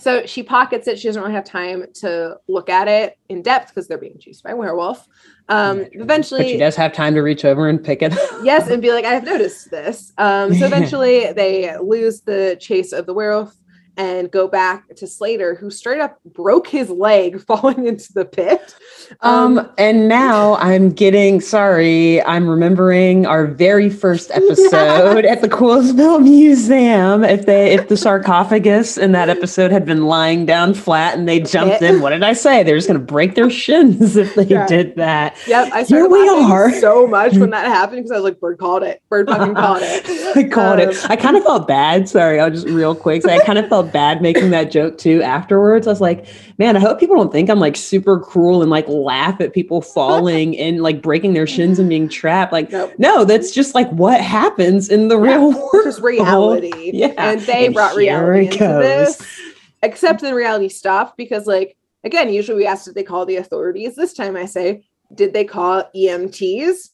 so she pockets it. She doesn't really have time to look at it in depth because they're being chased by a werewolf. Um, But she does have time to reach over and pick it. yes and be like i have noticed this um so <laughs> eventually they lose the chase of the werewolf and go back to slater who straight up broke his leg <laughs> falling into the pit Um, and now I'm getting sorry. I'm remembering our very first episode <laughs> at the Coolsville Museum. If they, if the sarcophagus in that episode had been lying down flat and they jumped in, what did I say? They're just gonna break their shins if they Yeah. did that. yep i Here we are. so much when that happened because i was like bird called it bird fucking called it <laughs> I called Um, it. I kind of felt bad. Sorry, I'll just real quick. say I kind of felt bad making that joke too afterwards. I was like, man, I hope people don't think I'm like super cruel and like laugh at people falling and like breaking their shins and being trapped. Like, Nope. no, that's just like what happens in the Yeah, real <laughs> world. just reality Yeah. and they And brought reality into this except in reality stopped because like again usually we ask did they call the authorities this time i say did they call emts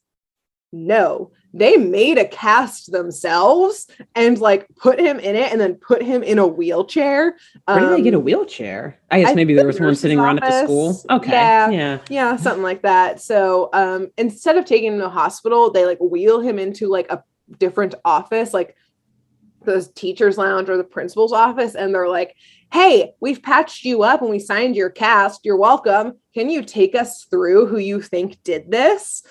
no they made a cast themselves and like put him in it and then put him in a wheelchair Where did they get a Um, wheelchair? I guess I maybe there the was one sitting around at the school. Okay. Yeah. Yeah. yeah something like that so um instead of taking him to the hospital they like wheel him into like a different office like the teacher's lounge or the principal's office and they're like hey we've patched you up and we signed your cast. You're welcome. Can you take us through who you think did this?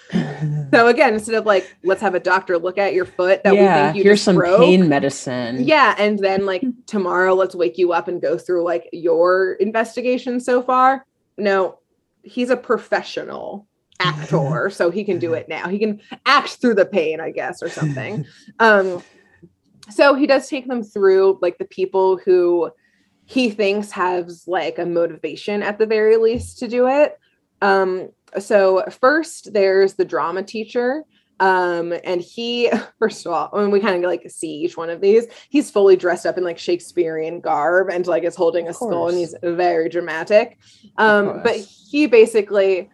So <laughs> again instead of like let's have a doctor look at your foot that we think you Here's just some broke. pain medicine. yeah and then like <laughs> tomorrow let's wake you up and go through like your investigation so far. No he's a professional actor <laughs> so he can do it now. He can act through the pain i guess or something. Um so he does take them through like the people who he thinks has like a motivation at the very least to do it. Um so first there's the drama teacher. Um and he <laughs> first of all when we kind of like see each one of these he's fully dressed up in like shakespearean garb and like is holding a skull and he's very dramatic. Um but he basically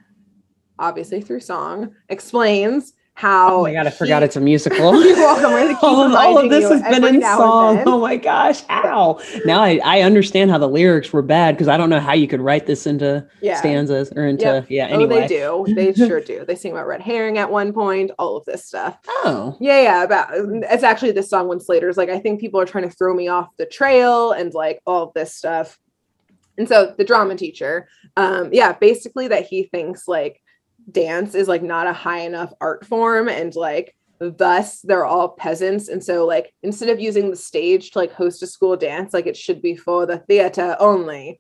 obviously through song explains how Oh my god, I forgot he- it's a musical. <laughs> You're welcome. <laughs> All, of, all of this has been in song. Oh my gosh, how? Now I, I understand how the lyrics were bad because I don't know how you could write this into yeah stanzas or into Yep. yeah. Oh, Anyway, they do. They <laughs> sure do. They sing about red herring at one point, all of this stuff. Oh, Yeah, yeah. About it's actually this song when Slater's like, I think people are trying to throw me off the trail and like all of this stuff. And so the drama teacher, um, yeah, basically that he thinks like dance is like not a high enough art form and like thus they're all peasants. And so like instead of using the stage to like host a school dance, like it should be for the theater only.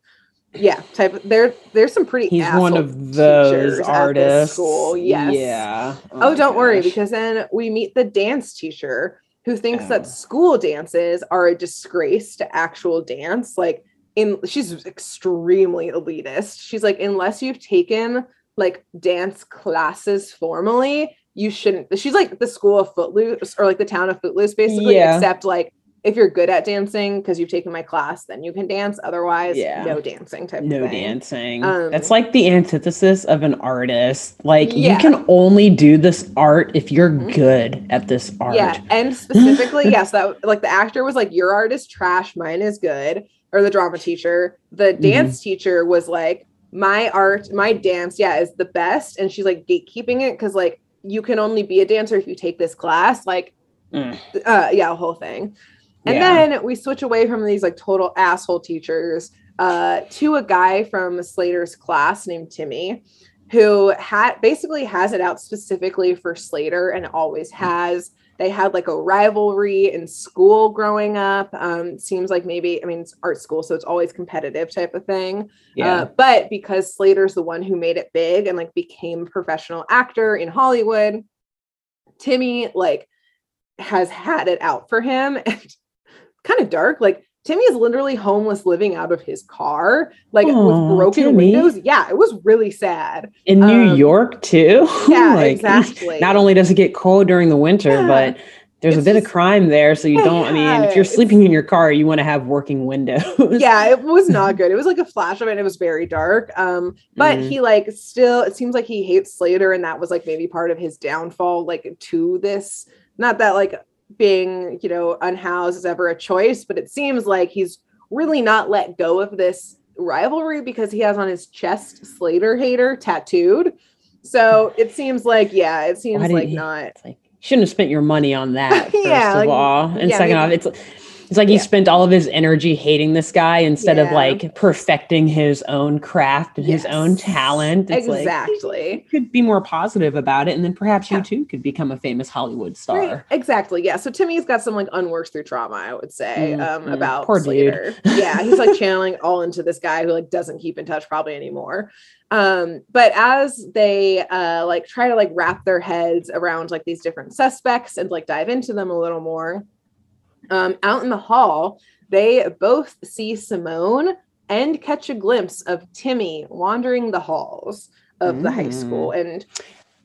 Yeah, type of, there there's some pretty he's one of those teachers at this artists. school, yes. Yeah. Oh, my don't worry, oh because then we meet the dance teacher who thinks Oh. that school dances are a disgrace to actual dance. Like, in she's extremely elitist. She's like, unless you've taken like dance classes formally, you shouldn't. She's like the school of Footloose or like the town of Footloose, basically. Yeah. Except like if you're good at dancing because you've taken my class, then you can dance. Otherwise, Yeah. no dancing type no of thing. dancing. Um, That's like the antithesis of an artist. Like Yeah. you can only do this art if you're Mhm. good at this art. Yeah, and specifically, <gasps> yes, that like the actor was like, "Your art is trash, mine is good," or the drama teacher. The Mm-hmm. dance teacher was like, "My art, my dance, yeah, is the best," and she's like gatekeeping it because like you can only be a dancer if you take this class. Like, Mm. uh, yeah, whole thing. And Yeah. then we switch away from these like total asshole teachers uh, to a guy from Slater's class named Timmy, who had basically has it out specifically for Slater and always has. They had like a rivalry in school growing up. Um, seems like maybe I mean it's art school, so it's always competitive type of thing. Yeah. Uh, but because Slater's the one who made it big and like became a professional actor in Hollywood, Timmy like has had it out for him <laughs> and kind of dark. Like Timmy is literally homeless living out of his car, like Aw, with broken Timmy. windows. Yeah, it was really sad. In New um, York too. <laughs> Yeah, Like, <laughs> exactly. Not only does it get cold during the winter, Yeah. but there's a It's bit of crime there. So you don't. I mean, if you're sleeping in your car, you want to have working windows. yeah, it was <laughs> not good. It was like a flash of it. It was very dark. Um, but Mhm. he like still. It seems like he hates Slater, and that was like maybe part of his downfall. Like to this, not that like being you know unhoused is ever a choice, but it seems like he's really not let go of this rivalry because he has on his chest Slater hater tattooed. So it seems like yeah, it seems like he- not. It's like you shouldn't have spent your money on that. <laughs> First Yeah, of like, all, and yeah, second maybe- off, it's it's like he spent all of his energy hating this guy instead of like perfecting his own craft and his own talent. It's like, exactly. you could be more positive about it, and then perhaps Yeah. you too could become a famous Hollywood star. Right, exactly. Yeah. So Timmy's got some like unworked through trauma, I would say, Mm, um, mm, about poor dude. Yeah, he's like <laughs> channeling all into this guy who like doesn't keep in touch probably anymore. Um, but as they uh like try to like wrap their heads around like these different suspects and like dive into them a little more, um, out in the hall, they both see Simone and catch a glimpse of Timmy wandering the halls of the high Mm. school. And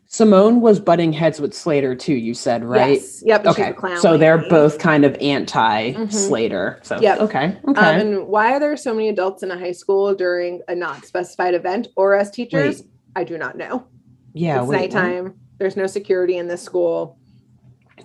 Simone was butting heads with Slater too. You said right? Yes. Yep. Okay, so they're both kind of anti Mhm. Slater. So Yep. okay, Um, okay. and why are there so many adults in a high school during a not specified event or as teachers? I do not know. yeah, it's wait, nighttime. There's no security in this school.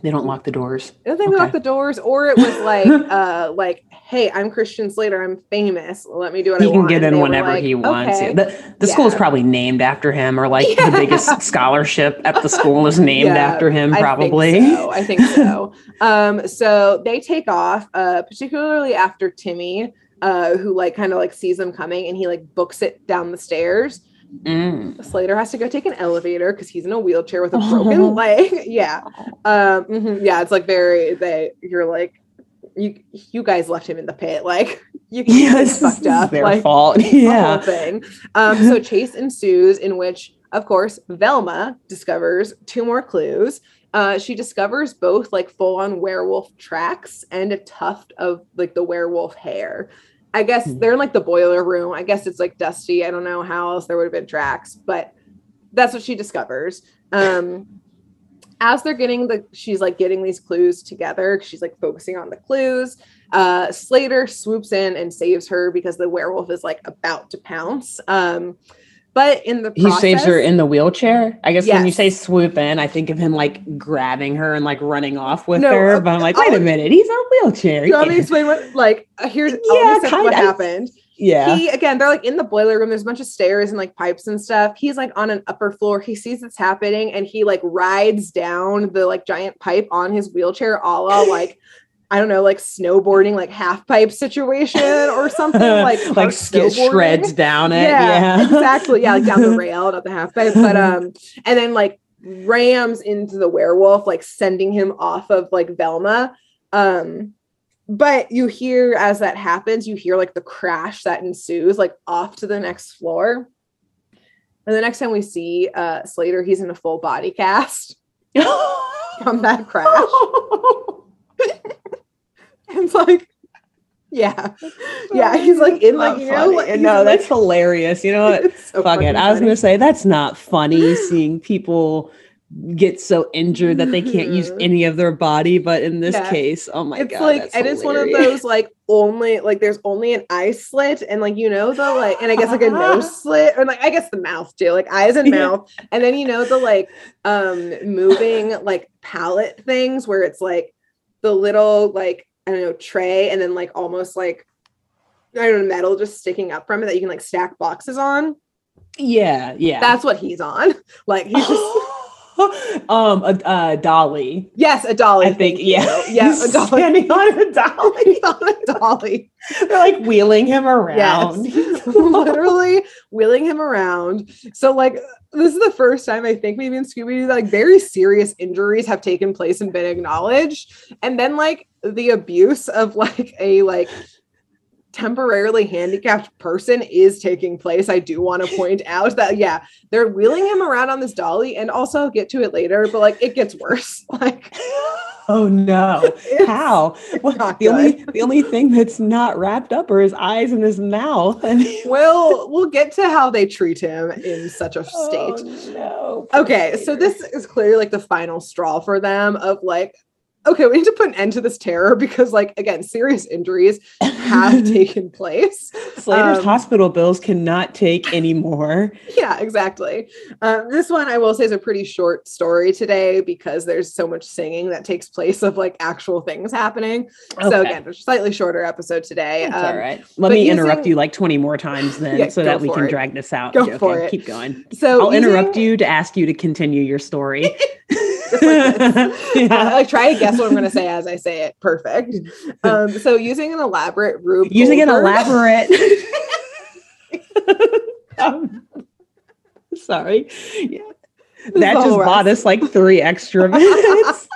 They don't lock the doors. I don't think Okay. locked the doors, or it was like, <laughs> uh, like, hey, I'm Christian Slater. I'm famous. Let me do what I He can want. get in whenever like, he wants. okay. Yeah. The, the school is probably named after him, or like Yeah. the biggest <laughs> scholarship at the school is named Yeah, after him, I probably. think so. I think so. <laughs> um, so they take off, uh, particularly after Timmy, uh, who like kind of like sees them coming and he like books it down the stairs. Mm. Slater has to go take an elevator because he's in a wheelchair with a Oh. <laughs> broken leg. <laughs> Yeah. Um, mhm, yeah, it's like very they you're like you you guys left him in the pit. Like <laughs> you Yes, fucked up. their like fault. the Yeah. thing. Um, so chase ensues in which, of course, Velma discovers two more clues. Uh, she discovers both like full-on werewolf tracks and a tuft of like the werewolf hair. I guess Hmm. they're in like the boiler room. I guess it's like dusty. I don't know how else there would have been tracks, but that's what she discovers. Um, as they're getting the, she's like getting these clues together. She's like focusing on the clues. Uh, Slater swoops in and saves her because the werewolf is like about to pounce. Um, but in the He saves her in the wheelchair. I guess when you say swoop in, I think of him like grabbing her and like running off with No, her. uh, But I'm like, wait a minute, he's on a wheelchair. You want me to explain what like uh, here's Yeah, yeah, what kinda. happened? yeah. He again, they're like in the boiler room. There's a bunch of stairs and like pipes and stuff. He's like on an upper floor. He sees it's happening and he like rides down the like giant pipe on his wheelchair, a la like I don't know, like snowboarding, like half pipe situation or something <laughs> like like hard sk- snowboarding. shreds down it. yeah, Yeah, <laughs> exactly. Yeah, like down the rail, not the half pipe, but um, and then like rams into the werewolf, like sending him off of like Velma. Um, but you hear as that happens, you hear like the crash that ensues, like off to the next floor. And the next time we see uh Slater, he's in a full body cast <laughs> from that crash. <laughs> it's like, yeah, yeah, he's like in like you know, like, no, in, like- that's hilarious. You know what? <laughs> So Fuck it. I was gonna say that's not funny <laughs> seeing people get so injured that they can't use Mhm. any of their body, but in this Yeah. case, oh my god. it's god, like that's and it's one of those like only like there's only an eye slit and like you know the like and I guess like a nose <gasps> slit and like I guess the mouth too like eyes and mouth and then you know the like um moving like palette things where it's like the little like I don't know tray and then like almost like I don't know metal just sticking up from it that you can like stack boxes on Yeah, yeah. that's what he's on <laughs> like he's just <laughs> um a, a dolly. yes a dolly I think you. <laughs> yeah. yeah He's a dolly standing on a dolly. He's on a dolly They're like wheeling him around. Yes. literally wheeling him around. So like this is the first time I think maybe in Scooby Doo that like very serious injuries have taken place and been acknowledged, and then like the abuse of like a like temporarily handicapped person is taking place. I do want to <laughs> point out that yeah, they're wheeling him around on this dolly, and also I'll get to it later, but like it gets worse. <laughs> Like <laughs> oh no. How? Well, the only the only thing that's not wrapped up are his eyes and his mouth. And We'll we'll get to how they treat him in such a oh, state. Oh, no. okay so this is clearly like the final straw for them of like okay we need to put an end to this terror because like again serious injuries have <laughs> taken place Slater's um, hospital bills cannot take any more. <laughs> yeah exactly um, this one i will say is a pretty short story today because there's so much singing that takes place of like actual things happening so Okay. again a slightly shorter episode today That's um, all right. Let me interrupt you like 20 more times then Yeah, so that we can it. drag this out. Go Joking. for it. Keep going. so I'll interrupt you to ask you to continue your story. <laughs> This. <laughs> <laughs> Uh, like try to guess what I'm going to say as I say it. Perfect. Um, so using an elaborate Rube Using an elaborate. <laughs> Um, sorry. Yeah. That just bought us like three extra minutes.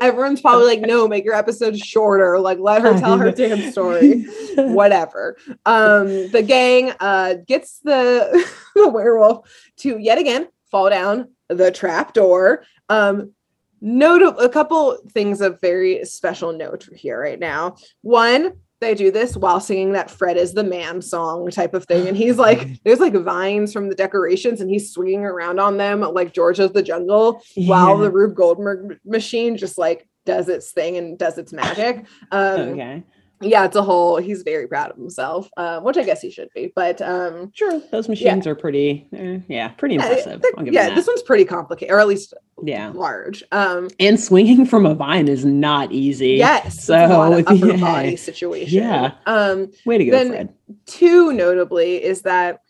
Everyone's probably like, no, make your episode shorter. Like, let her tell her damn story. Whatever. Um, the gang uh gets the, the werewolf to yet again fall down the trap door. Um, note a couple things of very special note here right now. One, they do this while singing that Fred is the man song type of thing. And he's like, <laughs> there's like vines from the decorations and he's swinging around on them like George of the Jungle while the Rube Goldberg machine just like does its thing and does its magic. Um, okay. Yeah, it's a whole, he's very proud of himself, uh, which I guess he should be. But um, Sure. Those machines are pretty, eh, yeah, pretty impressive. they're- I'll give yeah this one's pretty complicated, or at least Yeah. large. Um, And swinging from a vine is not easy. yes, it's a lot of So, <laughs> upper yeah. body situation. Yeah. Um, Way to go, Then- Fred. two notably is that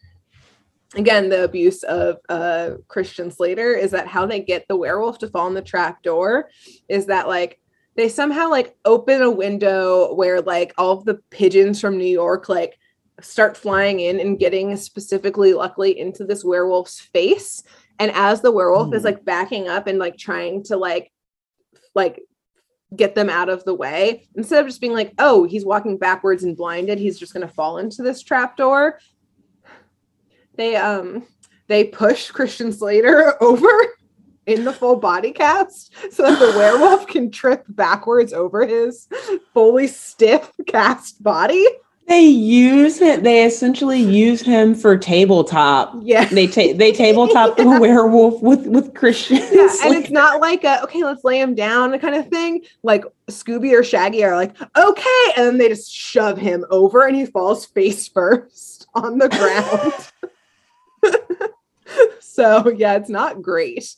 again the abuse of uh christian slater is that how they get the werewolf to fall in the trap door is that like they somehow like open a window where like all of the pigeons from new york like start flying in and getting specifically luckily into this werewolf's face and as the werewolf is Hmm. like backing up and like trying to like like get them out of the way instead of just being like oh he's walking backwards and blinded he's just going to fall into this trap door they um they push christian slater <laughs> over in the full body cast so that the werewolf can trip backwards over his fully stiff cast body They use it. They essentially use him for tabletop. yeah They take they tabletop the <laughs> werewolf with with Christian. yeah, and <laughs> it's not like a okay, let's lay him down kind of thing. Like Scooby or Shaggy are like, okay, and then they just shove him over and he falls face first <laughs> on the ground. <laughs> so yeah, it's not great.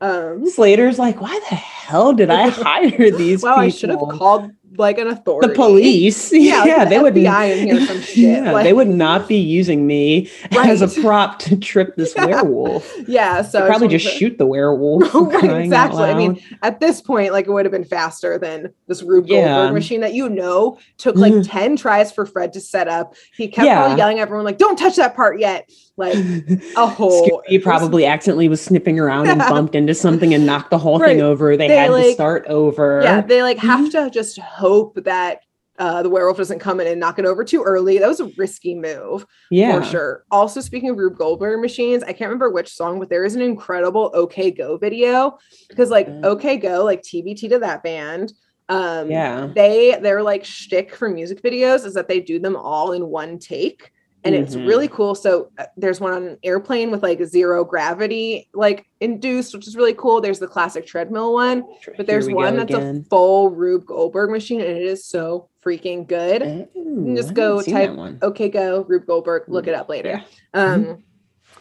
Um Slater's like, why the hell did I <laughs> hire these wow, people? I should have called like an authority. the police. <laughs> Yeah, Yeah, like the they would FBI in here or some shit. Yeah, like- they would not be using me as a prop to trip this Yeah. werewolf. Yeah, so They'd probably just to- shoot the werewolf. Right, exactly. I mean, at this point, like it would have been faster than this Rube Yeah. Goldberg machine that you know took like 10 tries for Fred to set up. He kept yelling at everyone, like, don't touch that part yet. Like <laughs> a whole He probably accidentally was snipping around and <laughs> bumped into something and knocked the whole Right. thing over. They, They, had to start over. Yeah, they like have Mm-hmm. to just hope that uh, the werewolf doesn't come in and knock it over too early. That was a risky move yeah. for sure. Also, speaking of Rube Goldberg machines, I can't remember which song, but there is an incredible OK Go video because, like. OK Go, like TBT to that band. Um, Yeah. they their like shtick for music videos is that they do them all in one take, and it's Mhm. really cool. So uh, there's one on an airplane with like zero gravity, like induced, which is really cool. There's the classic treadmill one, but there's one that's a full Rube Goldberg machine, and it is so freaking good. Ooh, just go type one. Okay, go Rube Goldberg. Look Mm, it up later. yeah. Um.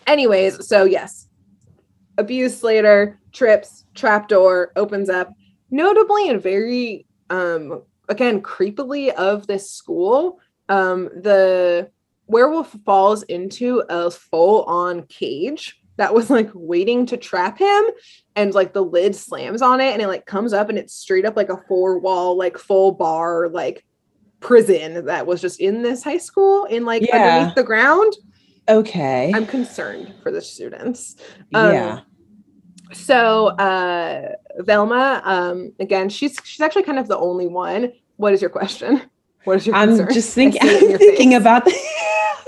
Anyways, so yes, abuse Slater trips trapdoor opens up, notably and very um again creepily of this school. Um, the werewolf falls into a full on cage that was like waiting to trap him and like the lid slams on it and it like comes up and it's straight up like a four wall like full bar like prison that was just in this high school in like Yeah. underneath the ground Okay. i'm concerned for the students um, yeah. so uh velma um again she's she's actually kind of the only one what is your question what is your I'm concern? just thinking, see it in your <laughs> thinking face. about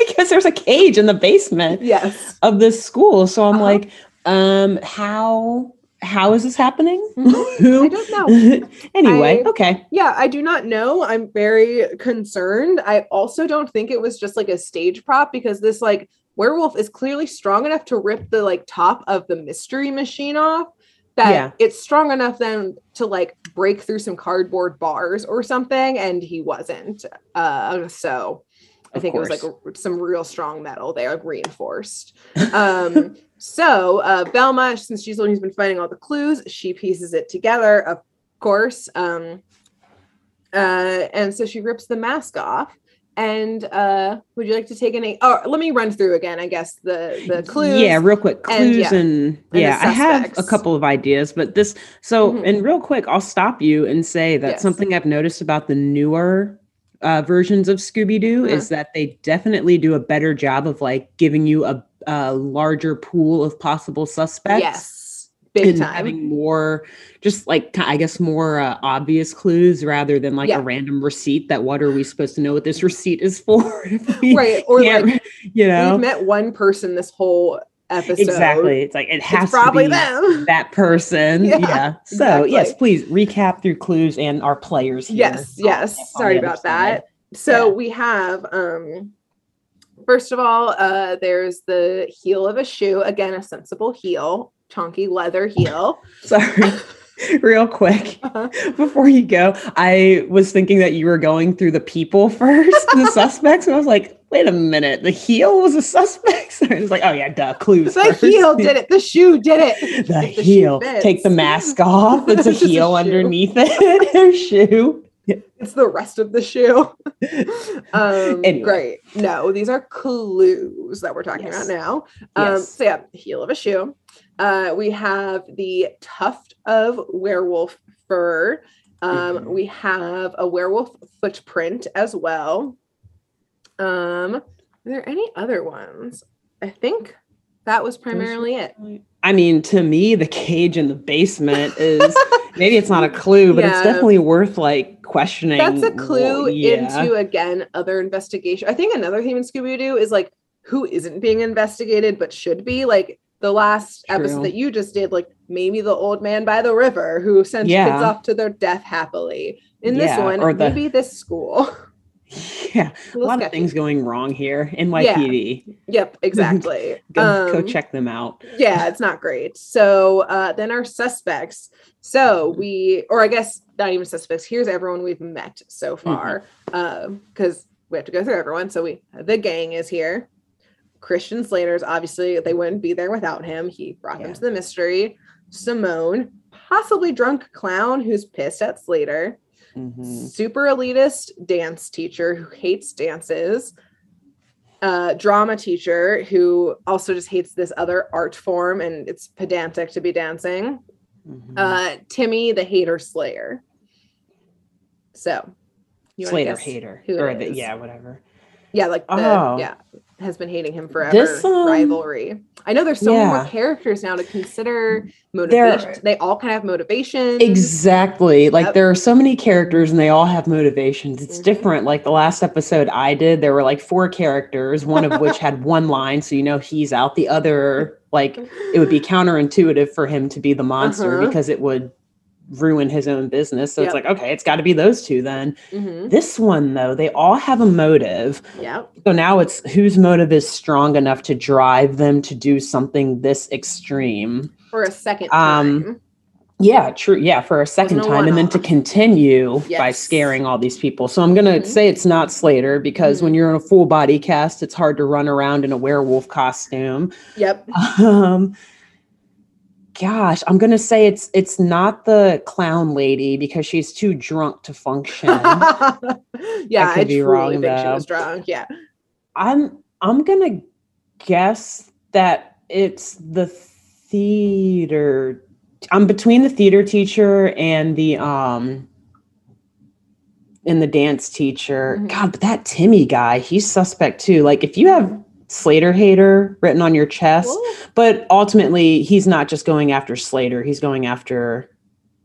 because there's a cage in the basement yes of this school. So I'm Uh-huh. like, um, how how is this happening? Mhm. <laughs> Who? I don't know. <laughs> anyway, I- okay. Yeah, I do not know. I'm very concerned. I also don't think it was just like a stage prop because this like werewolf is clearly strong enough to rip the like top of the mystery machine off. That Yeah. it's strong enough then to like break through some cardboard bars or something, and he wasn't. Uh, so I think it was like a, some real strong metal there, like reinforced. <laughs> Um, so uh, Velma, since she's the one who's been finding all the clues, she pieces it together, of course. Um, uh, and so she rips the mask off. And uh, would you like to take any? Oh, let me run through again. I guess the the clues. Yeah, real quick. and, Clues yeah, and, the yeah, I have a couple of ideas, but this so Mhm. and real quick, I'll stop you and say that Yes. something I've noticed about the newer uh, versions of Scooby Doo Uh-huh. is that they definitely do a better job of like giving you a, a larger pool of possible suspects. Yes, big and time. having more just like i guess more uh, obvious clues rather than like Yeah. a random receipt that what are we supposed to know what this receipt is for <laughs> right, or like <laughs> you know we've met one person this whole episode. exactly it's like it has probably to be them. <laughs> that person Yeah, yeah, so yes please recap through clues and our players here Yes, on- yes. Sorry about that. so Yeah. we have um first of all, uh there's the heel of a shoe, again a sensible heel, chunky leather heel. <laughs> Sorry. <laughs> Real quick, Uh-huh. before you go, I was thinking that you were going through the people first, the suspects, and I was like, wait a minute, the heel was a suspect. So I was like, oh yeah, duh, clues. The first. heel <laughs> did it, the shoe did it. <laughs> The the heel. Take the mask off. It's a <laughs> It's just a heel underneath it. Her shoe. It's the rest of the shoe. um Anyway. great. No, these are clues that we're talking Yes. about now. Um Yes. so yeah, heel of a shoe. Uh we have the tuft of werewolf fur. Um Mhm. we have a werewolf footprint as well. Um are there any other ones? I think that was primarily it. I mean, to me, the cage in the basement <laughs> is maybe it's not a clue, but it's definitely worth like questioning. That's a clue Well, yeah. into again other investigation. I think another theme in Scooby Doo is like who isn't being investigated but should be. Like the last True. episode that you just did, like maybe the old man by the river who sent Yeah. kids off to their death happily. In this one, or the- maybe this school. <laughs> <laughs> yeah, a lot of things going wrong here. NYPD. Yep, <laughs> exactly. Go, go Um, check them out. yeah it's not great. So uh then our suspects. So we or i guess not even suspects here's everyone we've met so far um because we have to go through everyone. So we the gang is here. Christian slater's obviously they wouldn't be there without him. He brought them to the mystery. Simone possibly drunk clown who's pissed at slater Mhm. super elitist dance teacher who hates dances uh, drama teacher who also just hates this other art form and it's pedantic to be dancing Mhm. uh, timmy the hater slayer so you guess hater. who Or the, yeah, whatever. yeah like the Oh. yeah has been hating him forever This, um, rivalry i know there's so many more characters now to consider motivation they all kind of have motivation Exactly. Like Yep. there are so many characters and they all have motivations. It's Mhm. different. Like the last episode I did, there were like four characters, one of which had <laughs> one line, so you know he's out. The other, like, it would be <laughs> counterintuitive for him to be the monster Uh-huh. because it would ruin his own business. So it's like, okay, it's got to be those two then. Mhm. This one though, they all have a motive. Yeah. So now it's whose motive is strong enough to drive them to do something this extreme. for a second Um, time Yeah, true. Yeah, for a second Wasn't time, and then to continue by scaring all these people. So I'm gonna Mhm. say it's not Slater because Mm-hmm. when you're in a full body cast, it's hard to run around in a werewolf costume. yep <laughs> Um, gosh, I'm gonna say it's it's not the clown lady because she's too drunk to function. <laughs> yeah, I, could be truly wrong, think she was drunk. Yeah. I'm I'm gonna guess that it's the theater. I'm between the theater teacher and the um and the dance teacher. Mhm. God, but that Timmy guy, he's suspect too. Like if you have Slater hater written on your chest, but ultimately he's not just going after Slater, he's going after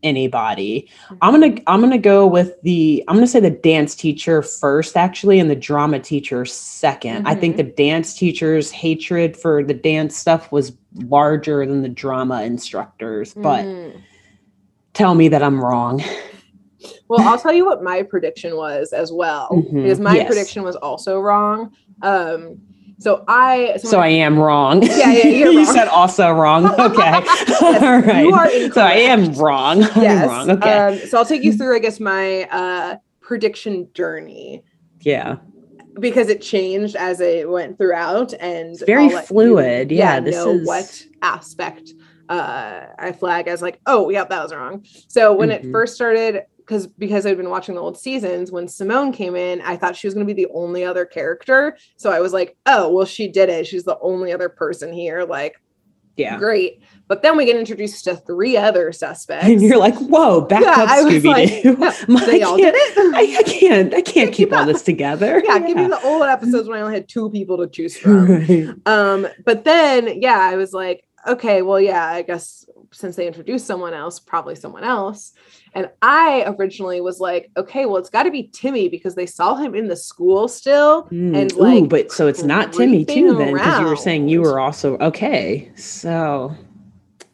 anybody. I'm Mm-hmm. gonna I'm gonna go with the I'm gonna say the dance teacher first actually and the drama teacher 2nd I think Mhm. the dance teacher's hatred for the dance stuff was larger than the drama instructors. But mm. tell me that I'm wrong. well, I'll tell you what my prediction was as well, Mhm, because my yes. prediction was also wrong. Um, so I So I am wrong. Yeah, yeah, you're <laughs> wrong. you said also wrong. <laughs> Okay. <laughs> All right. you are so I am wrong. I'm yes. wrong. Okay. Um, so I'll take you through, I guess, my uh, prediction journey yeah. because it changed as it went throughout, and It's very I'll you, fluid. Yeah, this know is- what aspect uh, I flag as like, oh, yeah, that was wrong. So when it Mhm. first started, because because I'd been watching the old seasons, when Simone came in, I thought she was going to be the only other character. So I was like, oh, well, she did it. She's the only other person here. Like, Yeah. great. But then we get introduced to three other suspects. And you're like, whoa, back Yeah, up, I was Scooby like, <laughs> they all did it. I, I can't. I can't keep keep all this together. <laughs> yeah, give me the old episodes when I only had two people to choose from. Right. Um, but then yeah, I was like, okay, well, yeah, I guess since they introduced someone else, probably someone else. And I originally was like, okay, well, it's got to be Timmy because they saw him in the school still. Mm, And, ooh, like, but so it's not Timmy too then, because you were saying you were also okay. So,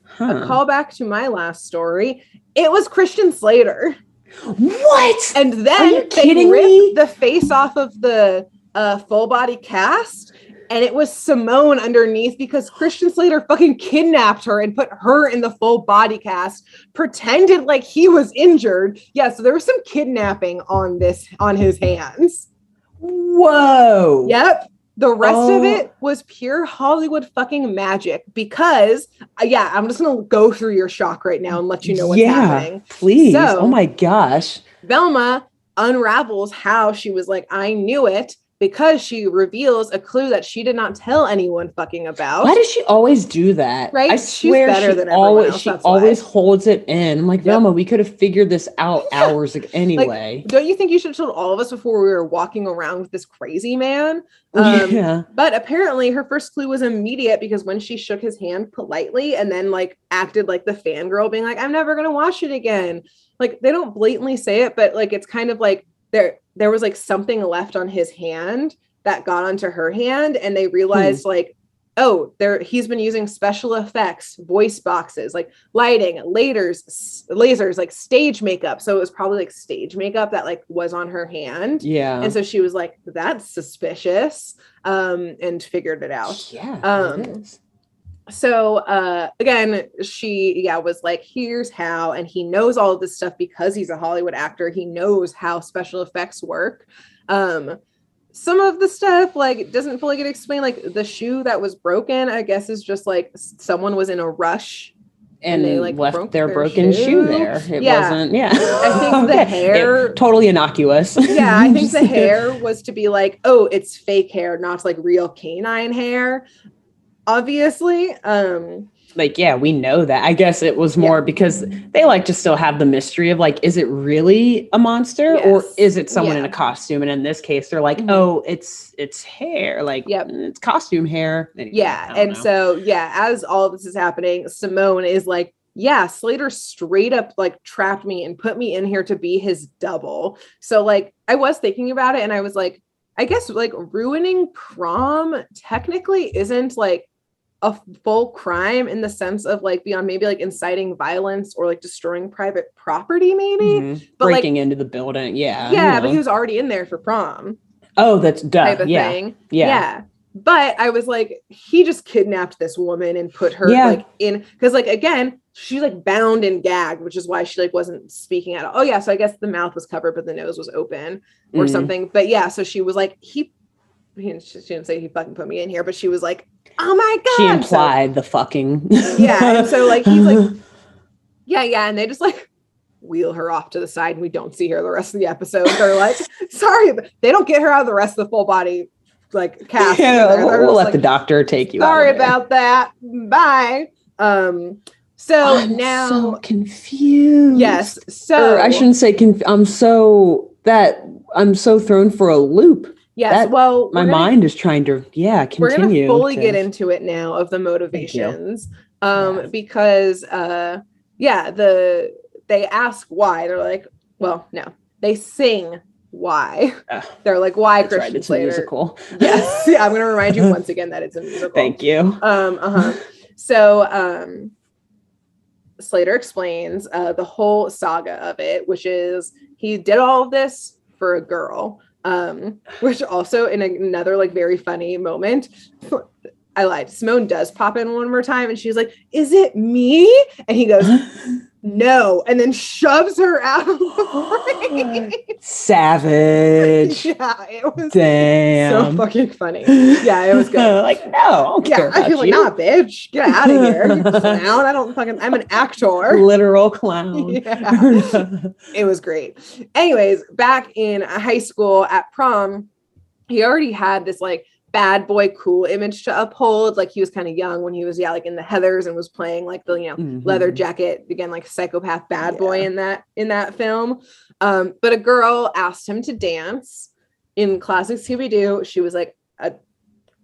huh. A callback to my last story. It was Christian Slater. What? And Are then you they kidding ripped me? the face off of the uh, full body cast. And it was Simone underneath because Christian Slater fucking kidnapped her and put her in the full body cast, pretended like he was injured. Yeah, so there was some kidnapping on this on his hands. Whoa. Yep. The rest of Oh. it was pure Hollywood fucking magic because, uh, yeah, I'm just gonna go through your shock right now and let you know what's yeah, happening. Please. So- oh my gosh. Velma unravels how she was like, I knew it because she reveals a clue that she did not tell anyone fucking about. Why does she always do that? Right? I She's swear better she than always else, she why. always holds it in. I'm like, Yep. Velma, we could have figured this out hours ago anyway. Don't you think you should have told all of us before we were walking around with this crazy man? <laughs> Um, yeah. But apparently, her first clue was immediate because when she shook his hand politely and then like acted like the fangirl, being like, "I'm never gonna wash it again." Like they don't blatantly say it, but like it's kind of like there there was like something left on his hand that got onto her hand, and they realized like, oh, there he's been using special effects, voice boxes, like lighting, lasers, lasers, like stage makeup. So it was probably like stage makeup that like was on her hand. Yeah. And so she was like, that's suspicious. Um, and figured it out. yeah. um, it. So uh again, she yeah was like, here's how, and he knows all of this stuff because he's a Hollywood actor. He knows how special effects work. Um some of the stuff like doesn't fully get explained. Like the shoe that was broken, I guess is just like someone was in a rush. and, they, like, left their their broken shoe, shoe. there. It Yeah. wasn't. Yeah. I think the <laughs> hair- It- totally innocuous. Yeah, I think the <laughs> hair was to be like, oh, it's fake hair, not like real canine hair. Obviously. Um like yeah we know that i guess it was more because they like to still have the mystery of like is it really a monster or is it someone in a costume and in this case they're like Mhm. oh it's it's hair like Yep. it's costume hair Anyway, yeah and know. so yeah as all this is happening simone is like yeah slater straight up like trapped me and put me in here to be his double so like i was thinking about it and i was like i guess like ruining prom technically isn't like a full crime in the sense of like beyond maybe like inciting violence or like destroying private property maybe Mhm. but, like- breaking into the building yeah yeah but he was already in there for prom oh that's duh type of yeah thing yeah yeah. But I was like, he just kidnapped this woman and put her Yeah. like in because like again, she's like bound and gagged, which is why she like wasn't speaking at all. Oh yeah, so I guess the mouth was covered, but the nose was open or Mhm. something. But yeah, so she was like, he, he she didn't say he fucking put me in here, but she was like, oh my god. she So- implied the fucking <laughs> Yeah, and so, like, he's like- <laughs> yeah, yeah, and they just like wheel her off to the side and we don't see her the rest of the episode. They're like, <laughs> sorry, but they don't get her out of the rest of the full body like cast. yeah, They're- we'll, they're we'll let like, the doctor take you out sorry about that. Bye. Um so I'm now so confused yes, so or I shouldn't say conf- I'm so that I'm so thrown for a loop. Yes, that- well My we're gonna- mind is trying to yeah we're continue. gonna fully to- get into it now of the motivations um because uh yeah the they ask why they're like well no they sing why Ah, they're like why christian right, it's a musical. yes <laughs> yeah, i'm gonna remind you once again that it's a musical Thank you. um uh-huh <laughs> so um slater explains uh the whole saga of it which is he did all of this for a girl um which also in another like very funny moment i lied simone does pop in one more time and she's like is it me and he goes <laughs> no and then shoves her out of the <gasps> Savage. <laughs> yeah it was Damn. so fucking funny <laughs> yeah it was good like no, I care yeah, I feel like, you. nah, bitch, get out of here. You clown. I don't fucking, I'm an actor. Literal clown. Yeah. It was great. Anyways, back in high school at prom, he already had this like bad boy cool image to uphold. Like he was kind of young when he was, yeah, like in the Heathers and was playing like the, you know, leather Mhm. jacket, again, like psychopath bad boy in that, in that film. Um, but a girl asked him to dance in classic Scooby-Doo. She was like a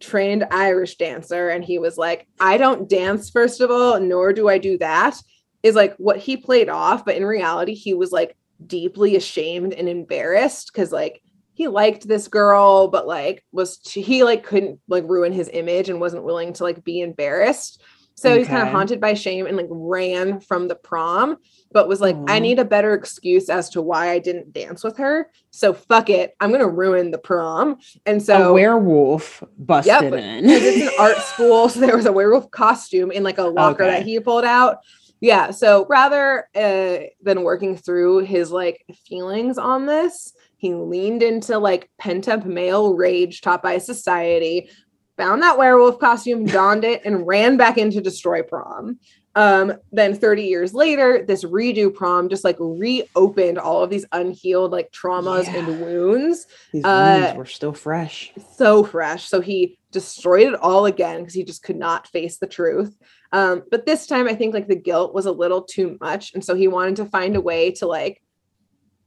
trained Irish dancer, and he was like, I don't dance, first of all, nor do I do that. Is like what he played off, but in reality, he was like deeply ashamed and embarrassed because like he liked this girl, but like was he like couldn't like ruin his image and wasn't willing to like be embarrassed. So he's kind of haunted by shame and like ran from the prom, but was like, I need a better excuse as to why I didn't dance with her. So fuck it. I'm gonna ruin the prom. And so a werewolf busted Yep, in. it's an art school, so there was a werewolf costume in like a locker Okay. that he pulled out. Yeah, so rather uh, than working through his like feelings on this, he leaned into like pent up male rage taught by society, found that werewolf costume, donned it, and ran back into destroy prom. Um, then 30 years later, this redo prom just like reopened all of these unhealed like traumas Yeah. and wounds These uh, wounds were still fresh. so fresh. So he destroyed it all again because he just could not face the truth. Um, but this time, I think like the guilt was a little too much, and so he wanted to find a way to like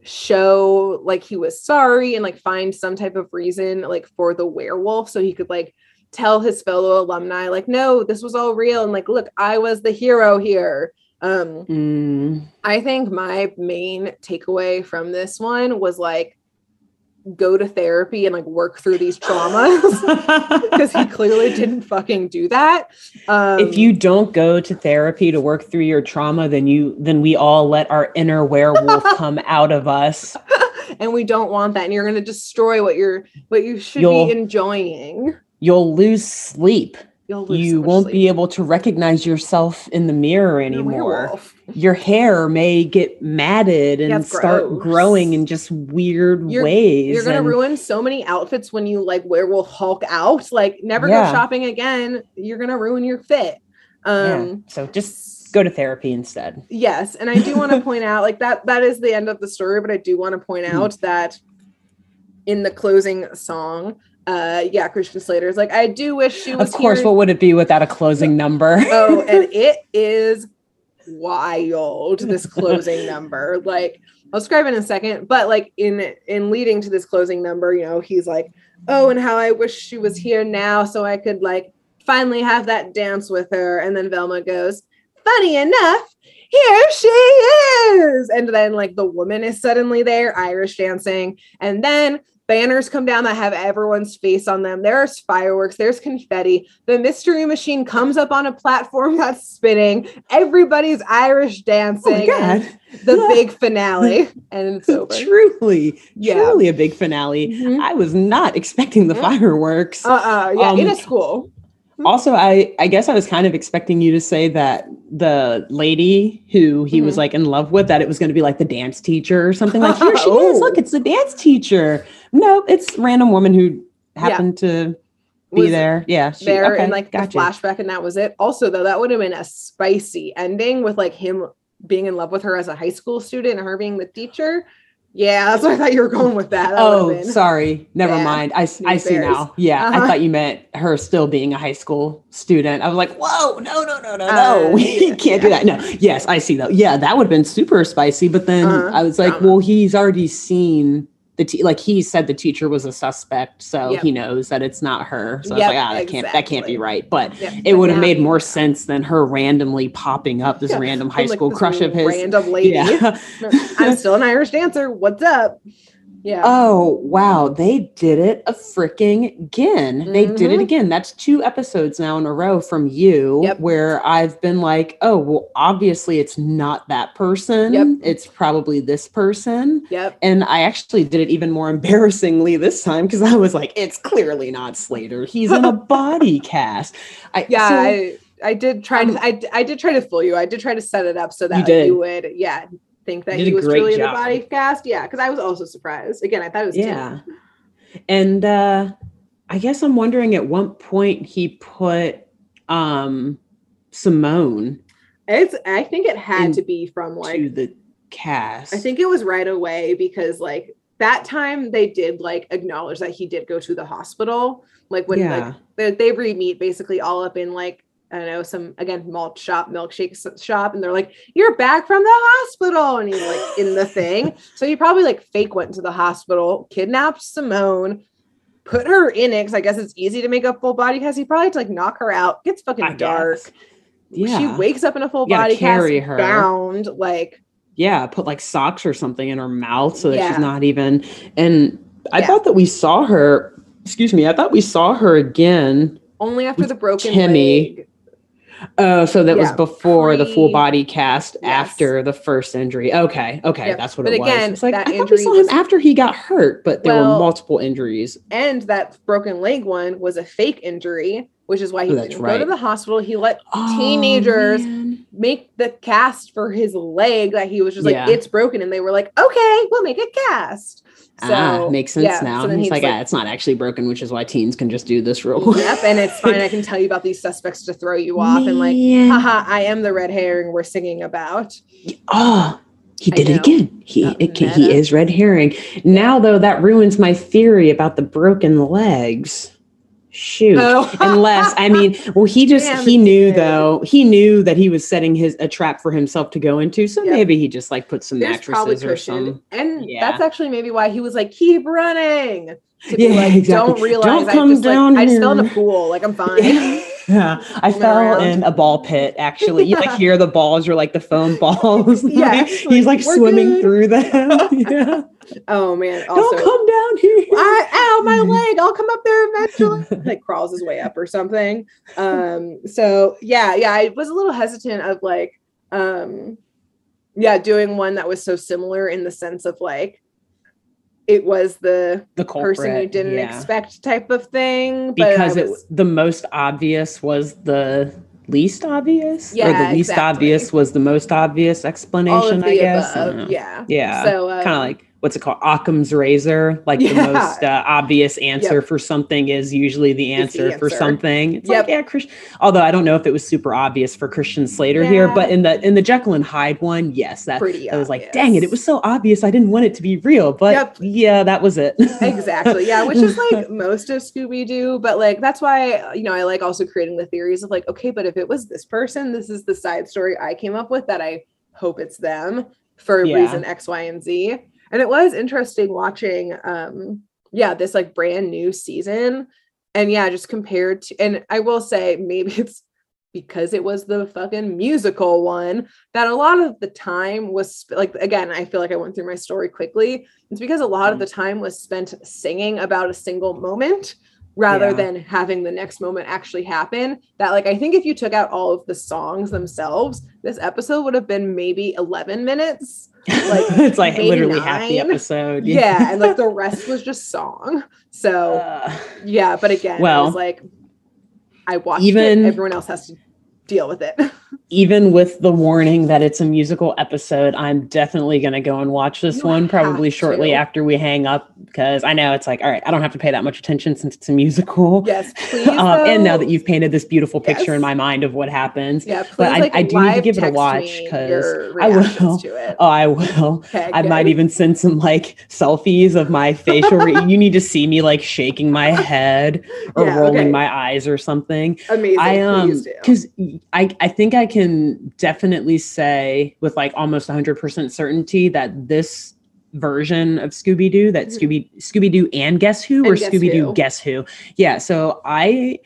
show like he was sorry and like find some type of reason like for the werewolf, so he could like tell his fellow alumni like, no, this was all real, and like, look, I was the hero here. Um, Mm. I think my main takeaway from this one was like go to therapy and like work through these traumas <laughs> because he clearly didn't fucking do that. Um, if you don't go to therapy to work through your trauma, then you then we all let our inner werewolf <laughs> come out of us. and we don't want that, and you're gonna destroy what you're what you should You'll- be enjoying. You'll lose sleep. You'll lose so You won't sleep. be able to recognize yourself in the mirror anymore. Your hair may get matted and Yeah, start gross. growing in just weird You're- ways. You're gonna and- ruin so many outfits when you like werewolf Hulk out. Like never Yeah. go shopping again. You're gonna ruin your fit. yeah. Um, So just go to therapy instead. Yes, and I do <laughs> want to point out like that that is the end of the story, but I do want to point Hmm. out that in the closing song, uh yeah, Christian Slater is like, I do wish she was here. Of course, here. what would it be without a closing <laughs> number? oh, and <laughs> it is wild, this closing number. Like I'll describe it in a second, but like in in leading to this closing number, you know, he's like, Oh, and how I wish she was here now so I could like finally have that dance with her. And then Velma goes, Funny enough, here she is. And then like the woman is suddenly there, Irish dancing. And then banners come down that have everyone's face on them. There's fireworks, there's confetti. The mystery machine comes up on a platform <laughs> that's spinning. Everybody's Irish oh dancing. god. The <laughs> big finale. And it's over. truly, Yeah. truly a big finale. Mhm. I was not expecting the Mm. fireworks. Uh-uh. Yeah, in Um, a school. Also, I I guess I was kind of expecting you to say that the lady who he was Mhm. like in love with that it was going to be like the dance teacher or something like here she Oh. is look it's the dance teacher no it's random woman who happened to be Was there yeah she, there okay, in like gotcha. the flashback, and that was it. Also, though, that would have been a spicy ending with like him being in love with her as a high school student and her being the teacher. Yeah, that's what I thought you were going with that. that Oh, sorry. Never Yeah. mind. I, New I see Bears. now. Yeah, Uh-huh. I thought you meant her still being a high school student. I was like, whoa, no, no, no, no, Uh, no. <laughs> we yeah, can't do that. No. Yes, I see though. Yeah, that would have been super spicy. But then Uh-huh. I was like, Drama. well, he's already seen the te- like he said the teacher was a suspect, so Yep. he knows that it's not her. So Yep, I was like, ah, that can't that can't be right. But Yeah, it would have made more <laughs> sense than her randomly popping up this Yeah, random high like, school crush of his. Random <laughs> lady. Yeah. <laughs> I'm still an Irish dancer. What's up? Yeah. Oh, wow. They did it a freaking again. They did it Mhm. again. That's two episodes now in a row from you Yep. where I've been like, oh, well, obviously it's not that person. Yep. It's probably this person. Yep. And I actually did it even more <laughs> embarrassingly this time because I was like, it's clearly not Slater. He's in a <laughs> body cast. I, Yeah. so- I, I did try Um, to I, I did try to fool you. I did try to set it up so that did. you would yeah think that he was great truly in the body cast. Yeah, because I was also surprised. Again, I thought it was yeah. And uh I guess I'm wondering at what point he put um Simone It's I think it had In- to be from like to the cast. I think it was right away because like that time they did like acknowledge that he did go to the hospital. Like when yeah. like they, they re-meet basically all up in like I don't know some again malt shop milkshake shop and they're like you're back from the hospital and he's like in the thing <laughs> so he probably like fake went to the hospital kidnapped Simone put her in it because I guess it's easy to make a full body cast he probably had to like knock her out gets fucking I dark guess. Yeah. she wakes up in a full body carry cast her. bound like yeah, put like socks or something in her mouth so that Yeah. she's not even and I Yeah. thought that we saw her excuse me, I thought we saw her again. only after the broken Timmy. leg Oh, so that was Yeah, before the full body cast Yes. after the first injury. Okay, okay, Yep. that's what But it was. again, It's like that I thought we injury saw him was- after he got hurt, but there Well- were multiple injuries. And that broken leg one was a fake injury, which is why he Oh, didn't go to the hospital. He let Oh, teenagers man. Make the cast for his leg that he was just like, Yeah. it's broken. And they were like, okay, we'll make a cast. So ah, makes sense yeah, now. so He's he's like, like- ah, it's not actually broken, which is why teens can just do this real quick. Yep, and it's <laughs> fine. I can tell you about these suspects to throw you off and like, haha, I am the red herring we're singing about. Oh, he did it again. He Uh, it, he is red herring. Now though, that ruins my theory about the broken legs. Shoot. Oh. Unless I mean, well, he just Damn he knew though he knew that he was setting his a trap for himself to go into. So Yep. maybe he just like put some There's mattresses or cushion. some. And Yeah. that's actually maybe why he was like, keep running. Yeah, like, exactly. don't realize Don't I come just down like I just fell in a pool. Like I'm <laughs> fine. yeah, <laughs> I Swimming fell around. in a ball pit. Actually, you like <laughs> Yeah. hear the balls or like the foam balls. Yeah, Like, he's like, swimming good." through them. yeah, Oh man. Also don't come down here. I, ow, my leg. I'll come up there eventually. like crawls his way up or something. Um, so yeah, yeah, I was a little hesitant of like, um, yeah, doing one that was so similar in the sense of like, it was the the culprit, person you didn't yeah. expect type of thing. But because I it, the most obvious was the least obvious, or the least exactly. obvious was the most obvious explanation. I guess. I. Yeah. Yeah. So um, kind of like what's it called occam's razor like the most uh, obvious answer for something is usually the Is the answer, for something it's Yep. like yeah Christian although i don't know if it was super obvious for christian slater here but in the in the jekyll and hyde one yes that pretty. I was like, obvious. dang it, it was so obvious. I didn't want it to be real, but Yep. yeah, that was it. exactly yeah which is like <laughs> most of scooby-doo but like that's why you know i like also creating the theories of like okay but if it was this person this is the side story i came up with that i hope it's them for Yeah. reason x y and z and it was interesting watching um yeah this like brand new season. And yeah just compared to and i will say maybe <laughs> it's because it was the fucking musical one that a lot of the time was sp- like again i feel like i went through my story quickly. It's because a lot of the time was spent singing about a single moment rather Yeah. than having the next moment actually happen. That like i think if you took out all of the songs themselves this episode would have been maybe 11 minutes like, <laughs> it's like literally half the episode. yeah <laughs> and like the rest was just song. So Uh, yeah but again i Well, was like i watched even- it everyone else has to deal with it <laughs> even with the warning that it's a musical episode, I'm definitely going to go and watch this You one probably shortly to. after we hang up because I know it's like, all right, I don't have to pay that much attention since it's a musical. yes <laughs> please Um, and now that you've painted this beautiful picture in my mind of what happens, yeah please, but I- like, I do need to give it a watch me 'cause your I will. reactions to <laughs> it oh, I will. okay I might even send some like selfies of my <laughs> facial. Re- you need to see me like shaking my head or Yeah, rolling okay. my eyes or something. amazing I um because I I think I can definitely say with like almost 100% certainty that this version of Scooby Doo that Mhm. Scooby Scooby Doo and Guess Who or And Guess Scooby Doo Guess Who. Yeah so I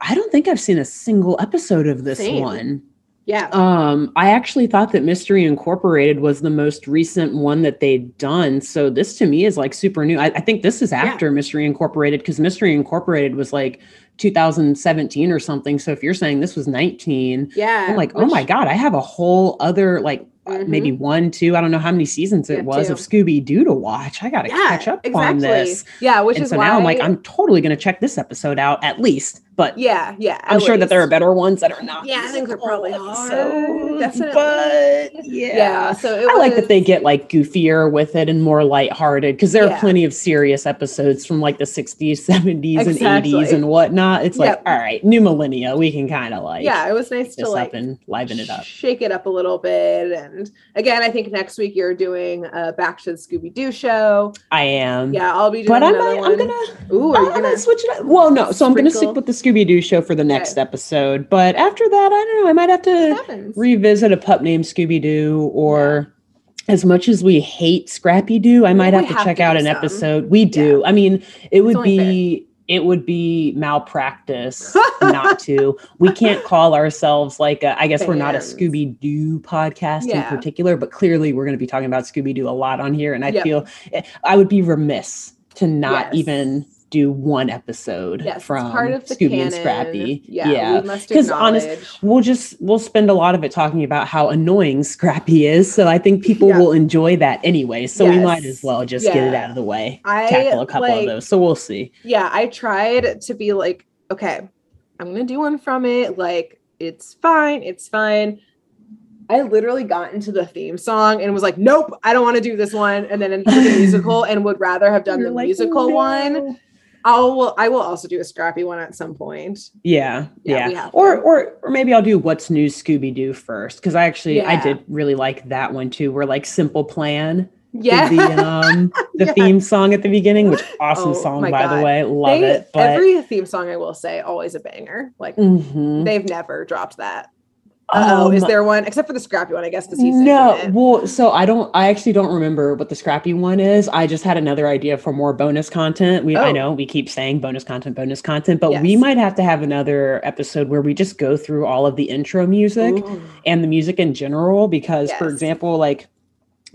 I don't think I've seen a single episode of this Same. one. Yeah. Um I actually thought that Mystery Incorporated was the most recent one that they'd done so this to me is like super new. I, I think this is after Mystery Incorporated because Mystery Incorporated was like 2017 or something. So if you're saying this was 19, yeah I'm like, oh my god, I have a whole other like uh, maybe one, two, I don't know how many seasons it Yeah, was two. of Scooby Doo to watch. I got to yeah catch up exactly on this. yeah which and is so why now I'm like, I'm totally going to check this episode out at least. But yeah yeah I'm sure that there are better ones that are not. Yeah, I think they're musical probably episodes, definitely. But yeah. yeah so it I like that they get like goofier with it and more lighthearted because there are plenty of serious episodes from like the 60s, 70s, and 80s and whatnot. It's like, all right, new millennia, we can kind of like yeah it was nice to like up and liven it up. shake it up a little bit and again i think next week you're doing a back to the scooby-doo show I am. yeah i'll be doing But I another might, one I'm gonna, ooh are I'm you gonna gonna switch it up. Well, no, so I'm gonna stick with the Scooby Doo show for the next Okay. episode. But after that, I don't know. I might have to revisit a pup named Scooby Doo or. As much as we hate Scrappy Doo, I might we have to have check to out an some. episode. We do. I mean, it would only be it would be malpractice <laughs> not to. We can't call ourselves like a, I guess we're not a Scooby Doo podcast Yeah. in particular, but clearly we're going to be talking about Scooby Doo a lot on here, and I Yep. feel eh, I would be remiss to not Yes. even do one episode Yes, from part of Scooby canon. and Scrappy. Yeah, we must 'Cause honest- we'll just we'll spend a lot of it talking about how annoying Scrappy is. So I think people Yeah. will enjoy that anyway. So we might as well just get it out of the way. I Tackle a couple like, of those. So we'll see. Yeah, I tried to be like, okay, I'm gonna do one from it. Like, it's fine, it's fine. I literally got into the theme song and was like, nope, I don't want to do this one. And then into the <laughs> musical and would rather have done You're the like, musical one. I'll will I will also do a scrappy one at some point. Yeah, Yeah, yeah. or or or maybe I'll do what's new Scooby Doo first because I actually I did really like that one too. Where like Simple Plan Yeah. the um <laughs> the Yeah. theme song at the beginning, which awesome Oh, song by God. the way, love They- it. But every theme song I will say always a banger. Like Mhm. they've never dropped that. Oh, is Um, there one except for the scrappy one? I guess because he's no, well, so I don't. I actually don't remember what the scrappy one is. I just had another idea for more bonus content. We, I Oh. know we keep saying bonus content, bonus content, but we might have to have another episode where we just go through all of the intro music Ooh. and the music in general. Because, for example, like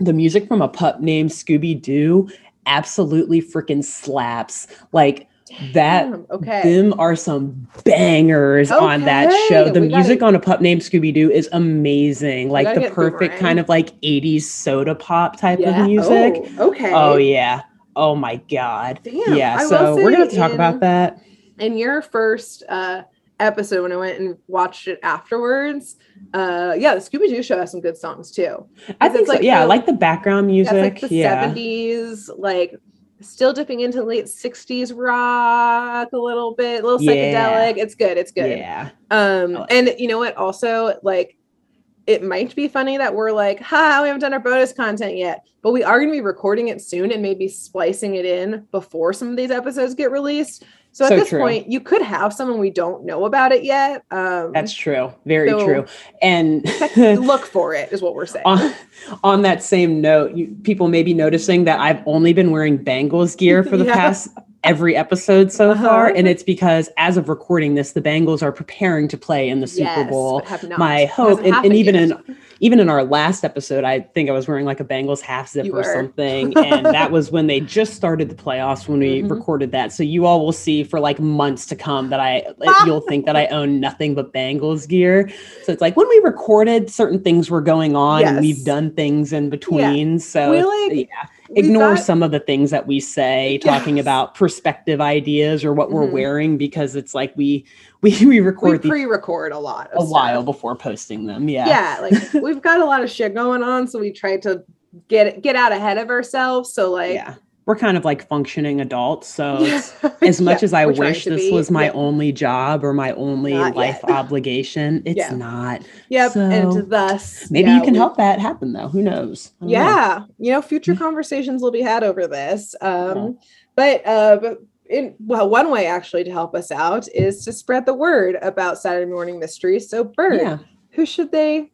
the music from a pup named Scooby Doo absolutely freaking slaps. Like that Damn, okay. them are some bangers on that show. The we music gotta- on a pup named Scooby Doo is amazing. Like the perfect kind of like 80s soda pop type Yeah. of music. Oh, okay. Oh, yeah. Oh my god. Damn. yeah, I so we're gonna have to talk about that. in your first uh episode when I went and watched it afterwards, uh yeah, the Scooby Doo show has some good songs too. I think so. like yeah, I the- like the background music. like the yeah. 70s, like still dipping into late 60s rock a little bit, a little Yeah. psychedelic. It's good. It's good. Yeah. Um, like and you know what? Also, like, it might be funny that we're like, ha, we haven't done our bonus content yet, but we are going to be recording it soon and maybe splicing it in before some of these episodes get released. So at So this true. point, you could have someone we don't know about it yet. Um, That's true. Very So- true. And <laughs> look for it, is what we're saying. on, on that same note, you, people may be noticing that I've only been wearing Bengals gear for the <laughs> Yeah. past every episode so Uh-huh. far, and it's because as of recording this, the Bengals are preparing to play in the Super Yes, Bowl. but have not. My hope, and, and even yet. in even in our last episode, I think I was wearing like a Bengals half zip You or were. something, <laughs> and that was when they just started the playoffs when we Mhm. recorded that. So you all will see for like months to come that I <laughs> you'll think that I own nothing but Bengals gear. So it's like when we recorded, certain things were going on, and we've done things in between. So We, like, yeah, ignore got- some of the things that we say talking Yes. about perspective ideas or what we're Mhm. wearing because it's like we we <laughs> we we record these pre-record a lot a of while before posting them. Yeah. yeah like <laughs> we've got a lot of shit going on so we try to get get out ahead of ourselves so like yeah. We're kind of like functioning adults. So <laughs> Yeah. as much Yeah, as I wish this be. was my Yep. only job or my only Not life obligation, <laughs> it's Yeah. not. yep So, and thus Maybe yeah, you can we- help that happen though. Who knows? Don't know. yeah you know future conversations will be had over this um Yeah. but uh but in well one way actually to help us out is to spread the word about saturday morning mysteries so bert Yeah. who should they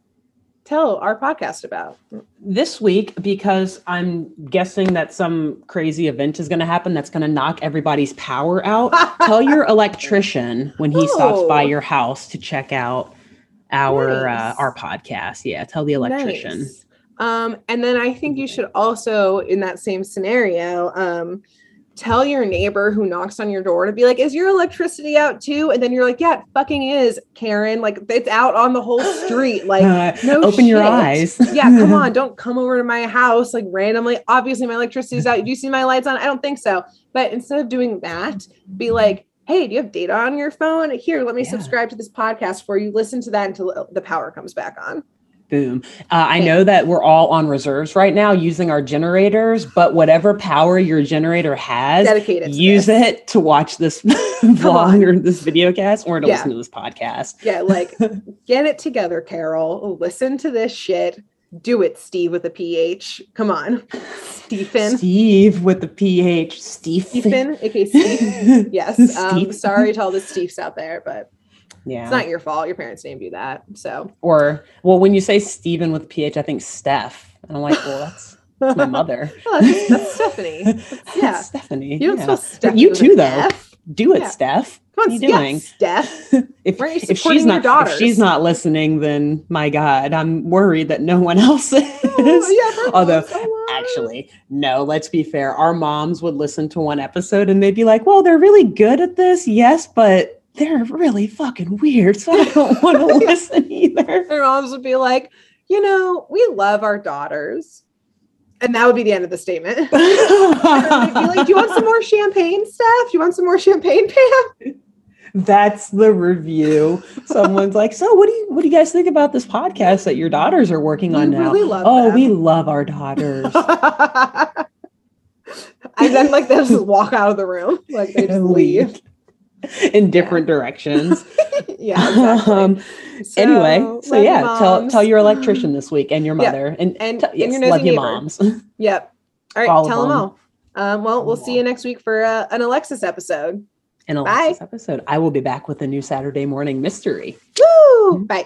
tell our podcast about This week, because I'm guessing that some crazy event is going to happen that's going to knock everybody's power out, <laughs> tell your electrician when he stops by your house to check out our Nice. uh, our podcast. Yeah, tell the electrician. Nice. Um, and then I think you should also, in that same scenario, um, tell your neighbor who knocks on your door to be like, "Is your electricity out too?" And then you're like, "Yeah, it fucking is, Karen. Like it's out on the whole street. Like, <laughs> Uh, no open your eyes. <laughs> yeah, come <laughs> on, don't come over to my house like randomly. Obviously, my electricity's out. Do you see my lights on? I don't think so. But instead of doing that, be like." Hey, do you have data on your phone? Here, let me Yeah. subscribe to this podcast for you. Listen to that until the power comes back on. Boom. Uh, I know that we're all on reserves right now using our generators, but whatever power your generator has, Dedicated. use this. it to watch this <laughs> vlog or this video cast or to Yeah. listen to this podcast. Yeah, like <laughs> get it together, Carol. Listen to this shit. Do it, Steve with a PH. Come on. <laughs> Stephen. Steve with the PH. Stephen, aka Steve. Yes. Um, sorry to all the Steves out there, but Yeah. it's not your fault. Your parents named you that. So or well, when you say Stephen with PH, I think Steph. And I'm like, well, that's, that's my mother. <laughs> Oh, that's, that's Stephanie. <laughs> That's yeah. Stephanie. You don't yeah. spell But you too, though. F. Do it, Yeah. Steph. Come on, What are you yeah, doing? Steph. <laughs> if, if she's not if she's not listening, then my God, I'm worried that no one else is. Oh, yeah, Although actually, no, let's be fair. Our moms would listen to one episode and they'd be like, well, they're really good at this. Yes, but they're really fucking weird. So I don't <laughs> want to <laughs> listen either. Their moms would be like, you know, we love our daughters. And that would be the end of the statement. <laughs> Like, do you want some more champagne, Steph? Do you want some more champagne, Pam? That's the review. Someone's like, "So, what do you what do you guys think about this podcast that your daughters are working on We now?" really oh, them. we love our daughters. and then like they'll just walk out of the room. Like they just leave. <laughs> in different directions. <laughs> yeah. Exactly. Um, So, anyway, so yeah, you, tell tell your <gasps> electrician this week and your Yeah. mother and And- t- and yes, your love your neighbor. moms. <laughs> Yep. All right. All tell them them. all. Um, well, we'll see you next week for uh, an Alexis episode. In a Bye. episode, I will be back with a new Saturday morning mystery. Woo! Bye.